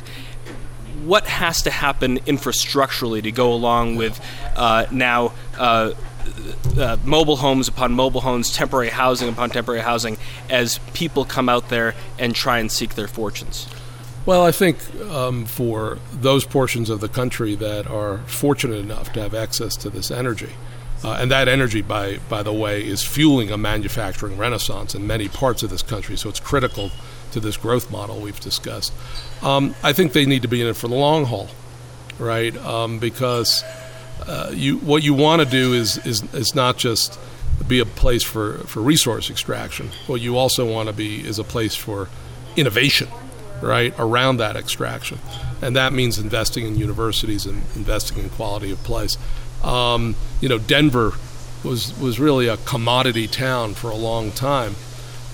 What has to happen infrastructurally to go along with uh, now uh, uh, mobile homes upon mobile homes, temporary housing upon temporary housing, as people come out there and try and seek their fortunes? Well, I think um, for those portions of the country that are fortunate enough to have access to this energy, uh, and that energy, by by the way, is fueling a manufacturing renaissance in many parts of this country. So it's critical to this growth model we've discussed. Um, I think they need to be in it for the long haul, right? Um, because uh, you what you want to do is, is is not just be a place for, for resource extraction. What you also want to be is a place for innovation, right, around that extraction. And that means investing in universities and investing in quality of place. Um, you know, Denver was, was really a commodity town for a long time.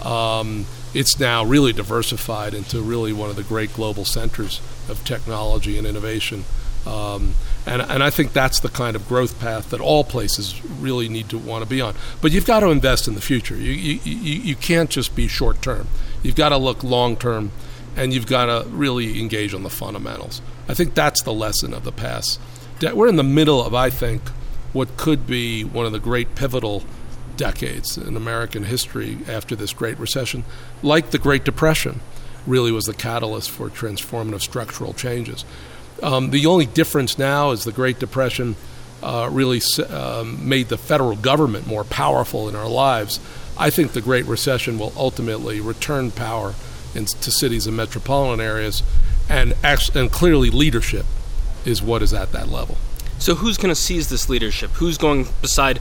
Um, it's now really diversified into really one of the great global centers of technology and innovation. Um, and, and I think that's the kind of growth path that all places really need to want to be on. But you've got to invest in the future. You, you, you, you can't just be short term. You've got to look long term, and you've got to really engage on the fundamentals. I think that's the lesson of the past. We're in the middle of, I think, what could be one of the great pivotal decades in American history after this Great Recession, like the Great Depression, really was the catalyst for transformative structural changes. Um, the only difference now is the Great Depression uh, really um, made the federal government more powerful in our lives. I think the Great Recession will ultimately return power into cities and metropolitan areas, and actually, and clearly leadership is what is at that level. So who's going to seize this leadership? Who's going beside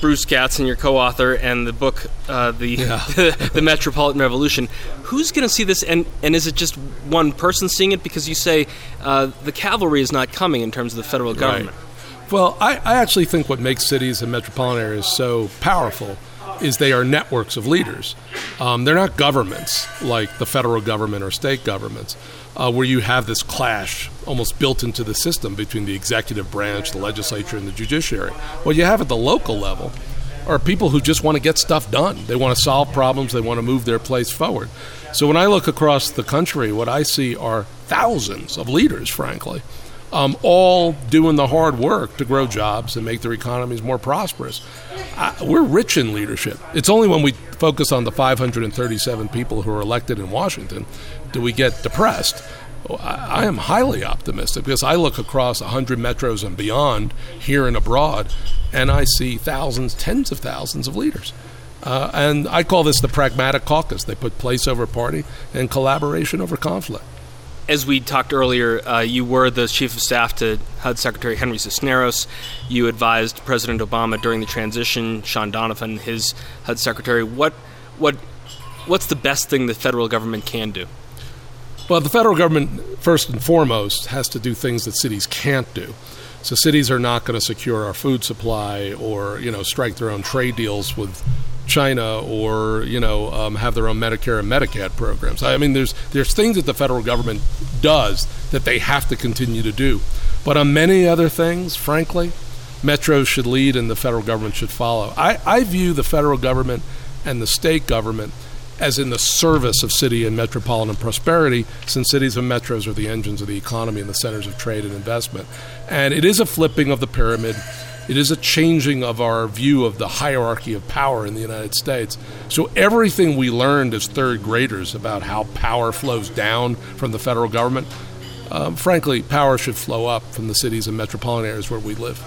Bruce Katz and your co-author and the book, uh, the, yeah. (laughs) the Metropolitan Revolution? Who's going to see this? And and is it just one person seeing it? Because you say uh, the cavalry is not coming in terms of the federal government. Right. Well, I, I actually think what makes cities and metropolitan areas so powerful is they are networks of leaders. Um, they're not governments like the federal government or state governments uh, where you have this clash almost built into the system between the executive branch, the legislature, and the judiciary. What you have at the local level are people who just want to get stuff done. They want to solve problems, they want to move their place forward. So when I look across the country, what I see are thousands of leaders, frankly, um, all doing the hard work to grow jobs and make their economies more prosperous. Uh, we're rich in leadership. It's only when we focus on the 537 people who are elected in Washington do we get depressed. I, I am highly optimistic because I look across 100 metros and beyond here and abroad, and I see thousands, tens of thousands of leaders. Uh, and I call this the pragmatic caucus. They put place over party and collaboration over conflict as we talked earlier, uh, you were the chief of staff to HUD Secretary Henry Cisneros. You advised President Obama during the transition. Shaun Donovan, his HUD secretary. What, what, what's the best thing the federal government can do? Well, the federal government, first and foremost, has to do things that cities can't do. So cities are not going to secure our food supply or you know strike their own trade deals with China or you know um, have their own Medicare and Medicaid programs. I mean, there's there's things that the federal government does that they have to continue to do, but on many other things, frankly, metros should lead and the federal government should follow. I, I view the federal government and the state government as in the service of city and metropolitan prosperity, since cities and metros are the engines of the economy and the centers of trade and investment. And it is a flipping of the pyramid it is a changing of our view of the hierarchy of power in the United States. So everything we learned as third graders about how power flows down from the federal government, um, frankly, power should flow up from the cities and metropolitan areas where we live.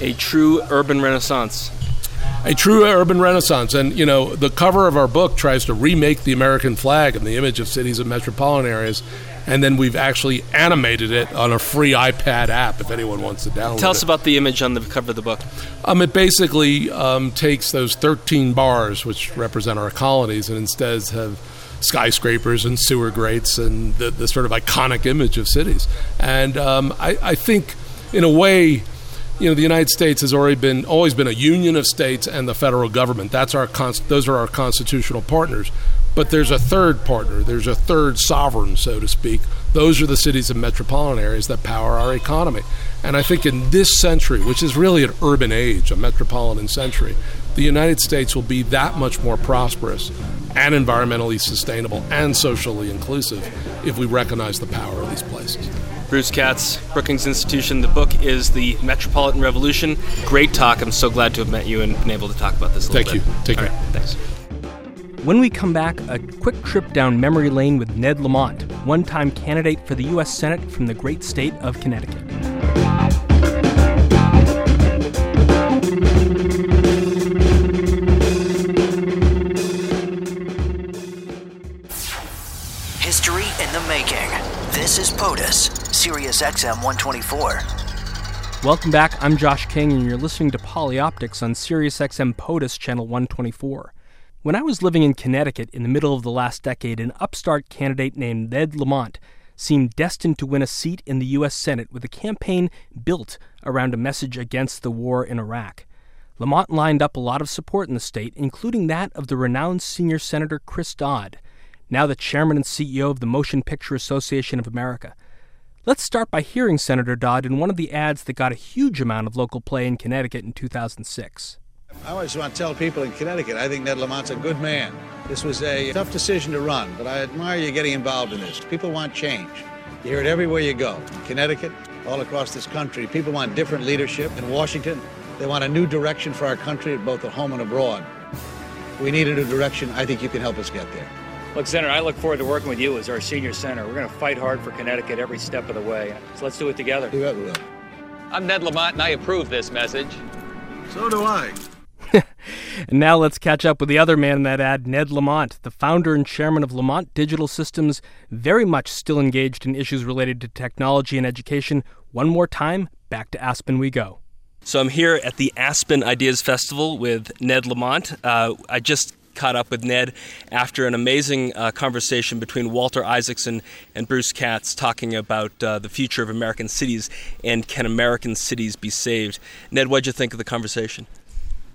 A true urban renaissance a true urban renaissance. And, you know, the cover of our book tries to remake the American flag and the image of cities and metropolitan areas and then we've actually animated it on a free iPad app if anyone wants to download it. Tell us it. about the image on the cover of the book. Um, it basically um, takes those 13 bars, which represent our colonies, and instead have skyscrapers and sewer grates and the, the sort of iconic image of cities. And um, I, I think, in a way, you know, the United States has already been always been a union of states and the federal government. That's our those are our constitutional partners. But there's a third partner, there's a third sovereign, so to speak. Those are the cities and metropolitan areas that power our economy. And I think in this century, which is really an urban age, a metropolitan century, the United States will be that much more prosperous and environmentally sustainable and socially inclusive if we recognize the power of these places. Bruce Katz, Brookings Institution. The book is The Metropolitan Revolution. Great talk. I'm so glad to have met you and been able to talk about this a Thank little bit. Thank you. Take All care. Right, thanks. When we come back, a quick trip down memory lane with Ned Lamont, one time candidate for the U.S. Senate from the great state of Connecticut. History in the making. This is POTUS, Sirius XM 124. Welcome back. I'm Josh King, and you're listening to Polioptics on Sirius XM POTUS Channel 124. When I was living in Connecticut in the middle of the last decade, an upstart candidate named Ned Lamont seemed destined to win a seat in the U.S. Senate with a campaign built around a message against the war in Iraq. Lamont lined up a lot of support in the state, including that of the renowned senior Senator Chris Dodd, now the chairman and CEO of the Motion Picture Association of America. Let's start by hearing Senator Dodd in one of the ads that got a huge amount of local play in Connecticut in 2006. I just want to tell people in Connecticut, I think Ned Lamont's a good man. This was a tough decision to run, but I admire you getting involved in this. People want change. You hear it everywhere you go. In Connecticut, all across this country, people want different leadership. In Washington, they want a new direction for our country, both at home and abroad. We need a new direction. I think you can help us get there. Look, Senator, I look forward to working with you as our senior senator. We're going to fight hard for Connecticut every step of the way. So let's do it together. You bet we will. I'm Ned Lamont, and I approve this message. So do I. And (laughs) now let's catch up with the other man in that ad, Ned Lamont, the founder and chairman of Lamont Digital Systems, very much still engaged in issues related to technology and education. One more time, back to Aspen we go. So I'm here at the Aspen Ideas Festival with Ned Lamont. Uh, I just caught up with Ned after an amazing uh, conversation between Walter Isaacson and Bruce Katz talking about uh, the future of American cities and can American cities be saved. Ned, what'd you think of the conversation?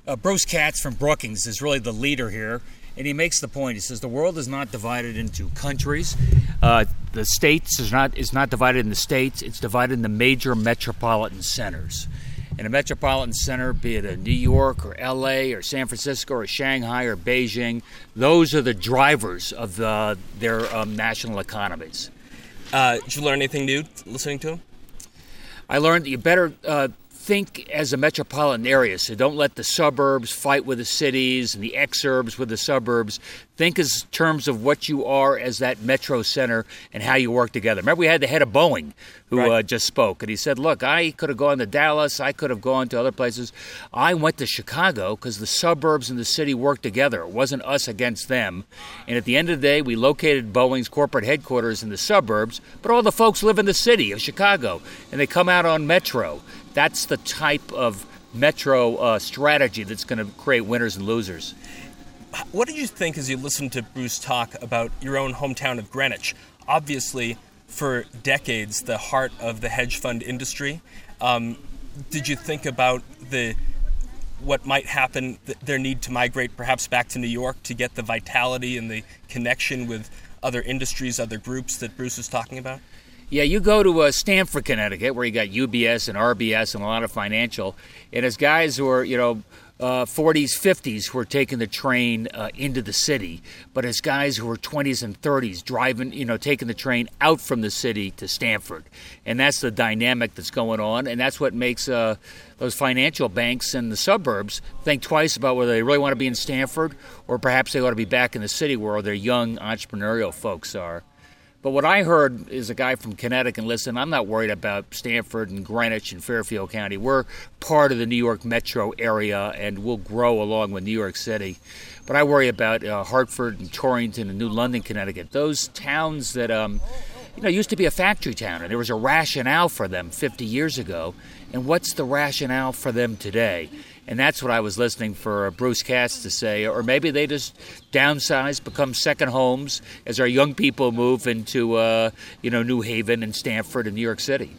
Uh, Bruce Katz from Brookings is really the leader here, and he makes the point. He says the world is not divided into countries. Uh, the states is not is not divided in the states. It's divided in the major metropolitan centers in a metropolitan center, be it a New York or LA or San Francisco or Shanghai or Beijing, those are the drivers of the, their um, national economies. Uh, did you learn anything new listening to him? I learned that you better uh, think as a metropolitan area. So don't let the suburbs fight with the cities and the exurbs with the suburbs. Think as terms of what you are as that metro center and how you work together. Remember, we had the head of Boeing who right. uh, just spoke, and he said, "Look, I could have gone to Dallas. I could have gone to other places. I went to Chicago because the suburbs and the city worked together. It wasn't us against them. And at the end of the day, we located Boeing's corporate headquarters in the suburbs, but all the folks live in the city of Chicago, and they come out on Metro. That's the type of metro uh, strategy that's going to create winners and losers. What did you think as you listened to Bruce talk about your own hometown of Greenwich? Obviously, for decades, the heart of the hedge fund industry. Um, did you think about the what might happen, their need to migrate perhaps back to New York to get the vitality and the connection with other industries, other groups that Bruce was talking about? Yeah, you go to uh, Stamford, Connecticut, where you got UBS and RBS and a lot of financial, and as guys who are, you know, uh, 40s, 50s who are taking the train uh, into the city, but as guys who are 20s and 30s driving, you know, taking the train out from the city to Stamford. And that's the dynamic that's going on, and that's what makes uh, those financial banks in the suburbs think twice about whether they really want to be in Stamford or perhaps they ought to be back in the city where all their young entrepreneurial folks are. But what I heard is a guy from Connecticut, listen, I'm not worried about Stamford and Greenwich and Fairfield County. We're part of the New York metro area and we'll grow along with New York City. But I worry about uh, Hartford and Torrington and New London, Connecticut. Those towns that, um, you know, used to be a factory town and there was a rationale for them 50 years ago. And what's the rationale for them today? And that's what I was listening for Bruce Katz to say. Or maybe they just downsize, become second homes as our young people move into, uh, you know, New Haven and Stamford and New York City.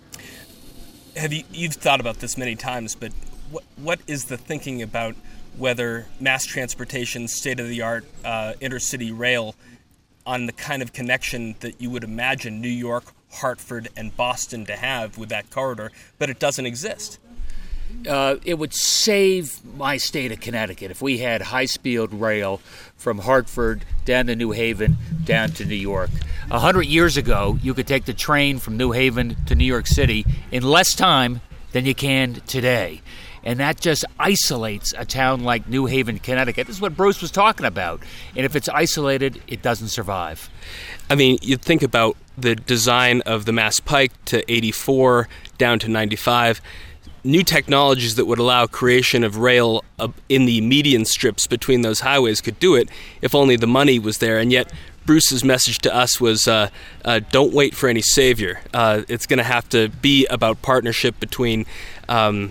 Have you you've thought about this many times, but what what is the thinking about whether mass transportation, state of the art, uh, intercity rail, on the kind of connection that you would imagine New York, Hartford, and Boston to have with that corridor, but it doesn't exist? uh, it would save my state of Connecticut if we had high speed rail from Hartford down to New Haven down to New York. A hundred years ago, you could take the train from New Haven to New York City in less time than you can today. And that just isolates a town like New Haven, Connecticut. This is what Bruce was talking about. And if it's isolated, it doesn't survive. I mean, you think about the design of the Mass Pike to 84 down to 95 new technologies that would allow creation of rail in the median strips between those highways could do it if only the money was there. And yet, Bruce's message to us was uh, uh, don't wait for any savior. Uh, it's going to have to be about partnership between um,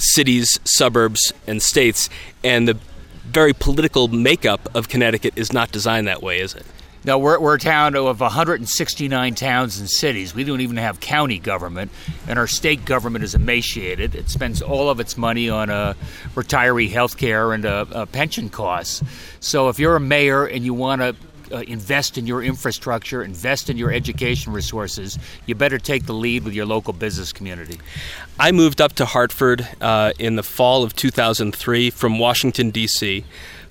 cities, suburbs, and states. And the very political makeup of Connecticut is not designed that way, is it? No, we're, we're a town of 169 towns and cities. We don't even have county government, and our state government is emaciated. It spends all of its money on uh, retiree health care and uh, uh, pension costs. So if you're a mayor and you want to uh, invest in your infrastructure, invest in your education resources, you better take the lead with your local business community. I moved up to Hartford uh, in the fall of 2003 from Washington, D.C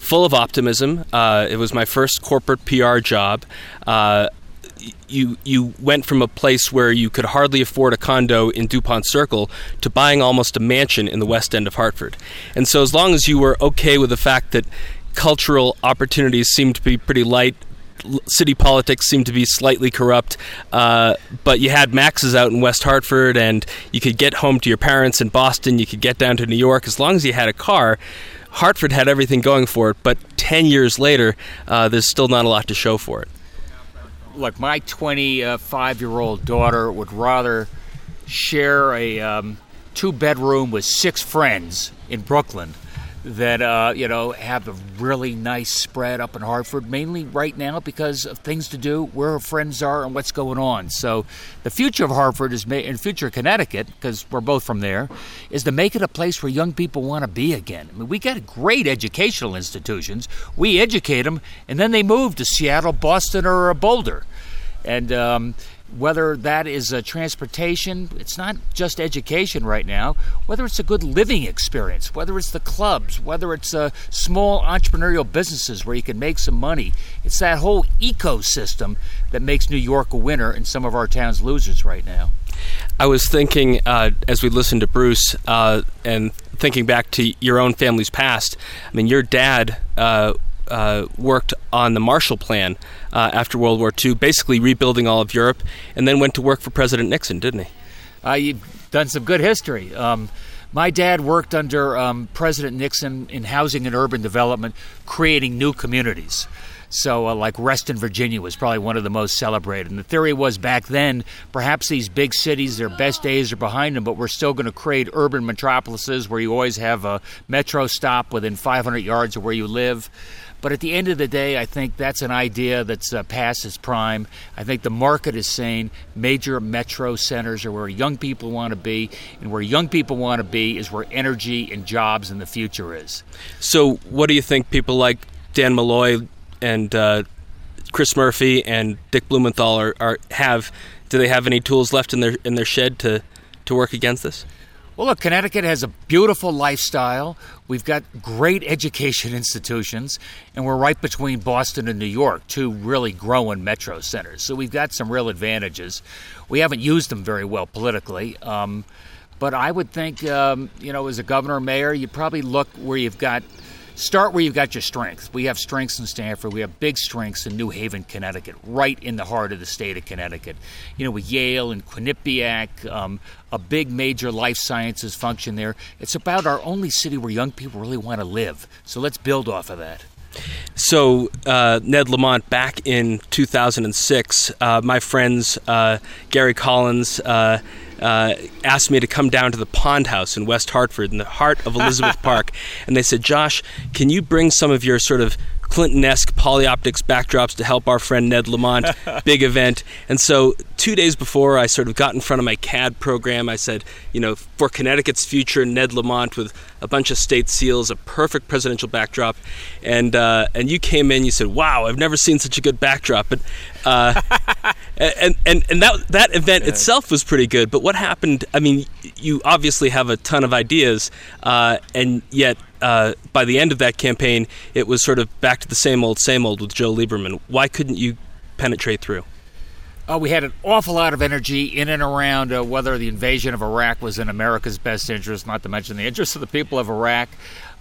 full of optimism. Uh, it was my first corporate PR job. Uh, you you went from a place where you could hardly afford a condo in Dupont Circle to buying almost a mansion in the West End of Hartford. And so, as long as you were okay with the fact that cultural opportunities seemed to be pretty light, city politics seemed to be slightly corrupt, uh, but you had Max's out in West Hartford, and you could get home to your parents in Boston. You could get down to New York as long as you had a car. Hartford had everything going for it, but 10 years later, uh, there's still not a lot to show for it. Look, my 25 year old daughter would rather share a um, two bedroom with six friends in Brooklyn that uh, you know have a really nice spread up in Hartford, mainly right now because of things to do, where her friends are, and what's going on. So, the future of Hartford is, ma- and future Connecticut, because we're both from there, is to make it a place where young people want to be again. I mean, we got great educational institutions. We educate them, and then they move to Seattle, Boston, or Boulder, and um, whether that is a transportation, it's not just education right now, whether it's a good living experience, whether it's the clubs, whether it's uh, small entrepreneurial businesses where you can make some money. It's that whole ecosystem that makes New York a winner and some of our towns losers right now. I was thinking uh, as we listened to Bruce uh, and thinking back to your own family's past. I mean, your dad uh, uh, worked on the Marshall Plan uh, after World War II, basically rebuilding all of Europe, and then went to work for President Nixon, didn't he? Uh, you've done some good history. Um, my dad worked under um, President Nixon in housing and urban development, creating new communities. So, uh, like Reston, Virginia, was probably one of the most celebrated. And the theory was back then, perhaps these big cities, their best days are behind them, but we're still going to create urban metropolises where you always have a metro stop within 500 yards of where you live. But at the end of the day, I think that's an idea that's uh, past its prime. I think the market is saying major metro centers are where young people want to be, and where young people want to be is where energy and jobs in the future is. So, what do you think people like Dan Malloy and uh, Chris Murphy and Dick Blumenthal are, are have? Do they have any tools left in their in their shed to to work against this? Well, look, Connecticut has a beautiful lifestyle. We've got great education institutions, and we're right between Boston and New York, two really growing metro centers. So we've got some real advantages. We haven't used them very well politically. Um, but I would think, um, you know, as a governor or mayor, you probably look where you've got start where you've got your strengths. We have strengths in Stamford. We have big strengths in New Haven, Connecticut, right in the heart of the state of Connecticut. You know, with Yale and Quinnipiac, um, a big major life sciences function there. It's about our only city where young people really want to live. So let's build off of that. So, uh, Ned Lamont, back in 2006, uh, my friends uh, Gary Collins uh, asked me to come down to the Pond House in West Hartford, in the heart of Elizabeth (laughs) Park, and they said, "Josh, can you bring some of your sort of Clinton-esque polioptics backdrops to help our friend Ned Lamont. (laughs) Big event. And so two days before, I sort of got in front of my CAD program. I said, you know, for Connecticut's future, Ned Lamont with a bunch of state seals, a perfect presidential backdrop. And uh, and you came in, you said, wow, I've never seen such a good backdrop. But uh, (laughs) and and and that that event itself was pretty good. But what happened? I mean, you obviously have a ton of ideas, uh, and yet uh, by the end of that campaign, it was sort of back to the same old, same old with Joe Lieberman. Why couldn't you penetrate through? Uh, we had an awful lot of energy in and around uh, whether the invasion of Iraq was in America's best interest, not to mention the interests of the people of Iraq.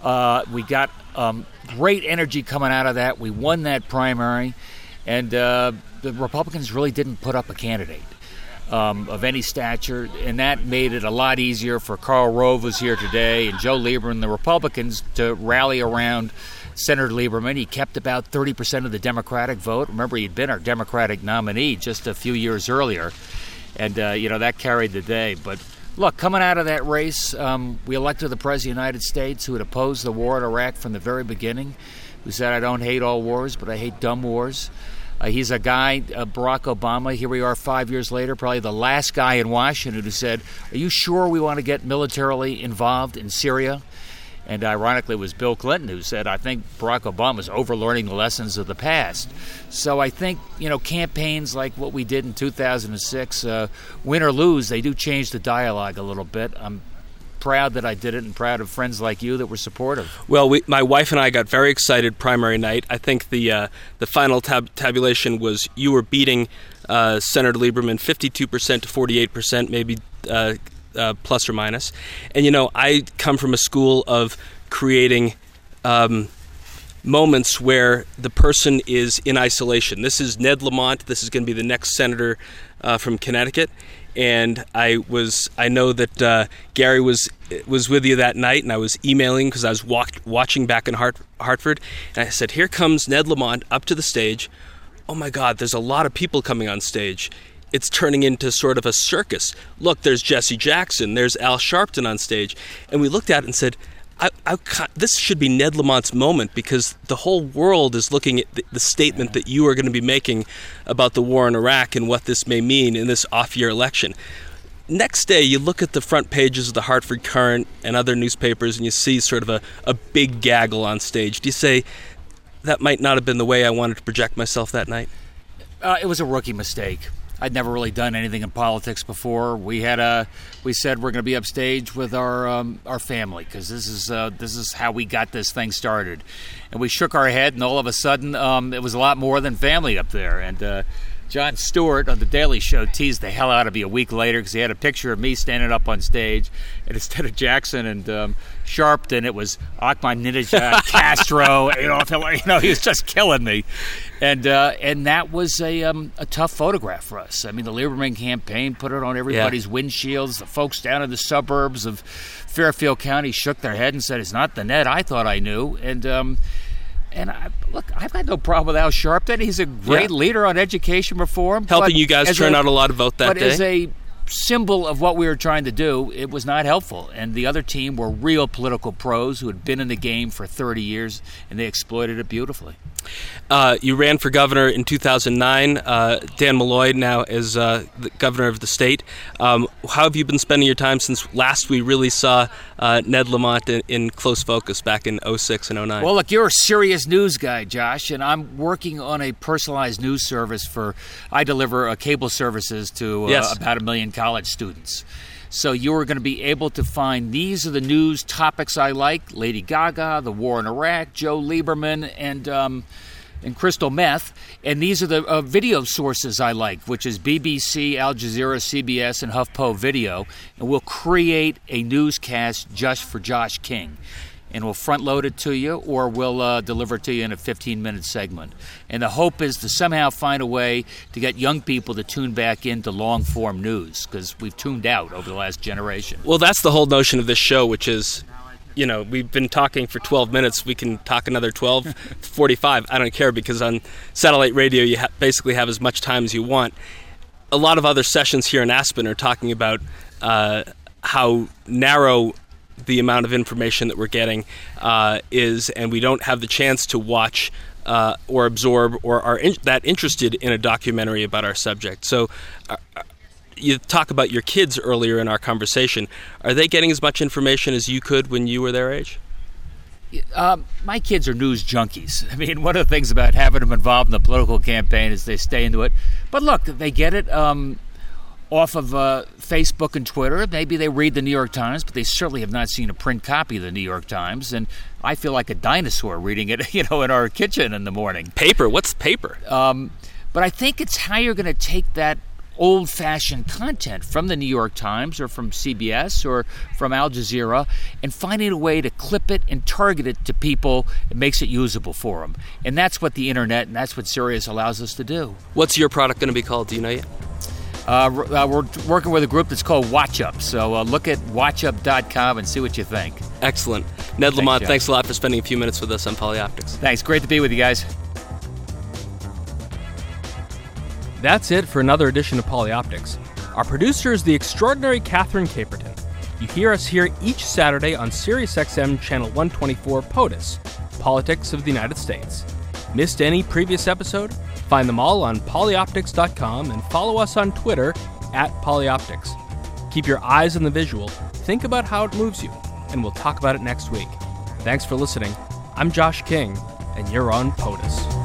Uh, we got um, great energy coming out of that. We won that primary, and uh, the Republicans really didn't put up a candidate um, of any stature, and that made it a lot easier for Karl Rove, who's here today, and Joe Lieberman, the Republicans, to rally around Senator Lieberman. He kept about 30% of the Democratic vote. Remember, he'd been our Democratic nominee just a few years earlier, and uh, you know that carried the day. But look, coming out of that race, um, we elected the President of the United States who had opposed the war in Iraq from the very beginning, who said, I don't hate all wars, but I hate dumb wars. Uh, he's a guy, uh, Barack Obama. Here we are five years later, probably the last guy in Washington who said, Are you sure we want to get militarily involved in Syria? And ironically, it was Bill Clinton who said, I think Barack Obama is overlearning the lessons of the past. So I think, you know, campaigns like what we did in 2006, uh, win or lose, they do change the dialogue a little bit. I'm proud that I did it and proud of friends like you that were supportive. Well, we, my wife and I got very excited primary night. I think the uh, the final tab- tabulation was you were beating uh, Senator Lieberman 52% to 48%, maybe uh, uh, plus or minus. And you know, I come from a school of creating. Um, moments where the person is in isolation. This is Ned Lamont. This is going to be the next senator uh, from Connecticut, and I was I know that uh, Gary was was with you that night, and I was emailing because I was walk, watching back in Hart, Hartford, and I said, "Here comes Ned Lamont up to the stage. Oh my God, there's a lot of people coming on stage." It's turning into sort of a circus. Look, there's Jesse Jackson, there's Al Sharpton on stage. And we looked at it and said, I, I, this should be Ned Lamont's moment because the whole world is looking at the, the statement that you are going to be making about the war in Iraq and what this may mean in this off year election. Next day, you look at the front pages of the Hartford Courant and other newspapers and you see sort of a, a big gaggle on stage. Do you say, that might not have been the way I wanted to project myself that night? Uh, it was a rookie mistake. I'd never really done anything in politics before. We had a we said we're going to be upstage with our um, our family because this is uh, this is how we got this thing started, and we shook our head, and all of a sudden um, it was a lot more than family up there, and. Uh, Jon Stewart on The Daily Show teased the hell out of me a week later because he had a picture of me standing up on stage. And (laughs) instead of Jackson and um, Sharpton, it was Ahmadinejad, (laughs) Castro, Adolf Hitler. You know, he was just killing me. And uh, and that was a, um, a tough photograph for us. I mean, the Lieberman campaign put it on everybody's yeah. windshields. The folks down in the suburbs of Fairfield County shook their head and said, It's not the Ned I thought I knew. And, um, and I, look, I've got no problem with Al Sharpton. He's a great yeah. leader on education reform, helping you guys turn a, out a lot of vote that but day. But as a symbol of what we were trying to do, it was not helpful. And the other team were real political pros who had been in the game for 30 years, and they exploited it beautifully. Uh, you ran for governor in 2009. Uh, Dan Malloy now is uh, the governor of the state. Um, how have you been spending your time since last we really saw uh, Ned Lamont in, in, close focus back in 06 and 09? Well, look, you're a serious news guy, Josh, and I'm working on a personalized news service for. I deliver uh, cable services to uh, yes. about a million college students. So you're going to be able to find these are the news topics I like: Lady Gaga, the war in Iraq, Joe Lieberman, and um, and crystal meth. And these are the uh, video sources I like, which is BBC, Al Jazeera, CBS, and HuffPo Video. And we'll create a newscast just for Josh King and we'll front load it to you or we'll uh, deliver it to you in a 15 minute segment. And the hope is to somehow find a way to get young people to tune back into long form news because we've tuned out over the last generation. Well, that's the whole notion of this show, which is. You know, we've been talking for 12 minutes. We can talk another 12, (laughs) 45. I don't care because on satellite radio, you ha- basically have as much time as you want. A lot of other sessions here in Aspen are talking about uh, how narrow the amount of information that we're getting uh, is, and we don't have the chance to watch uh, or absorb or are in, that interested in a documentary about our subject. So. Uh, you talk about your kids earlier in our conversation. Are they getting as much information as you could when you were their age? Um, my kids are news junkies. (laughs) I mean, one of the things about having them involved in the political campaign is they stay into it. But look, they get it. Um, off of uh, Facebook and Twitter. Maybe they read the New York Times, but they certainly have not seen a print copy of the New York Times. And I feel like a dinosaur reading it, (laughs) you know, in our kitchen in the morning. Paper? What's paper? Um, but I think it's how you're going to take that old fashioned content from the New York Times or from CBS or from Al Jazeera and finding a way to clip it and target it to people that makes it usable for them. And that's what the internet and that's what Sirius allows us to do. What's your product going to be called? Do you know yet? Uh, uh, we're working with a group that's called Watch Up. So uh, look at watchup.com and see what you think. Excellent. Ned thanks, Lamont, Jeff. thanks a lot for spending a few minutes with us on Polioptics. Thanks. Great to be with you guys. That's it for another edition of Polioptics. Our producer is the extraordinary Katharine Caperton. You hear us here each Saturday on SiriusXM Channel 124 POTUS, Politics of the United States. Missed any previous episode? Find them all on polioptics.com and follow us on Twitter at polioptics. Keep your eyes on the visual, think about how it moves you, and we'll talk about it next week. Thanks for listening. I'm Josh King, and you're on POTUS.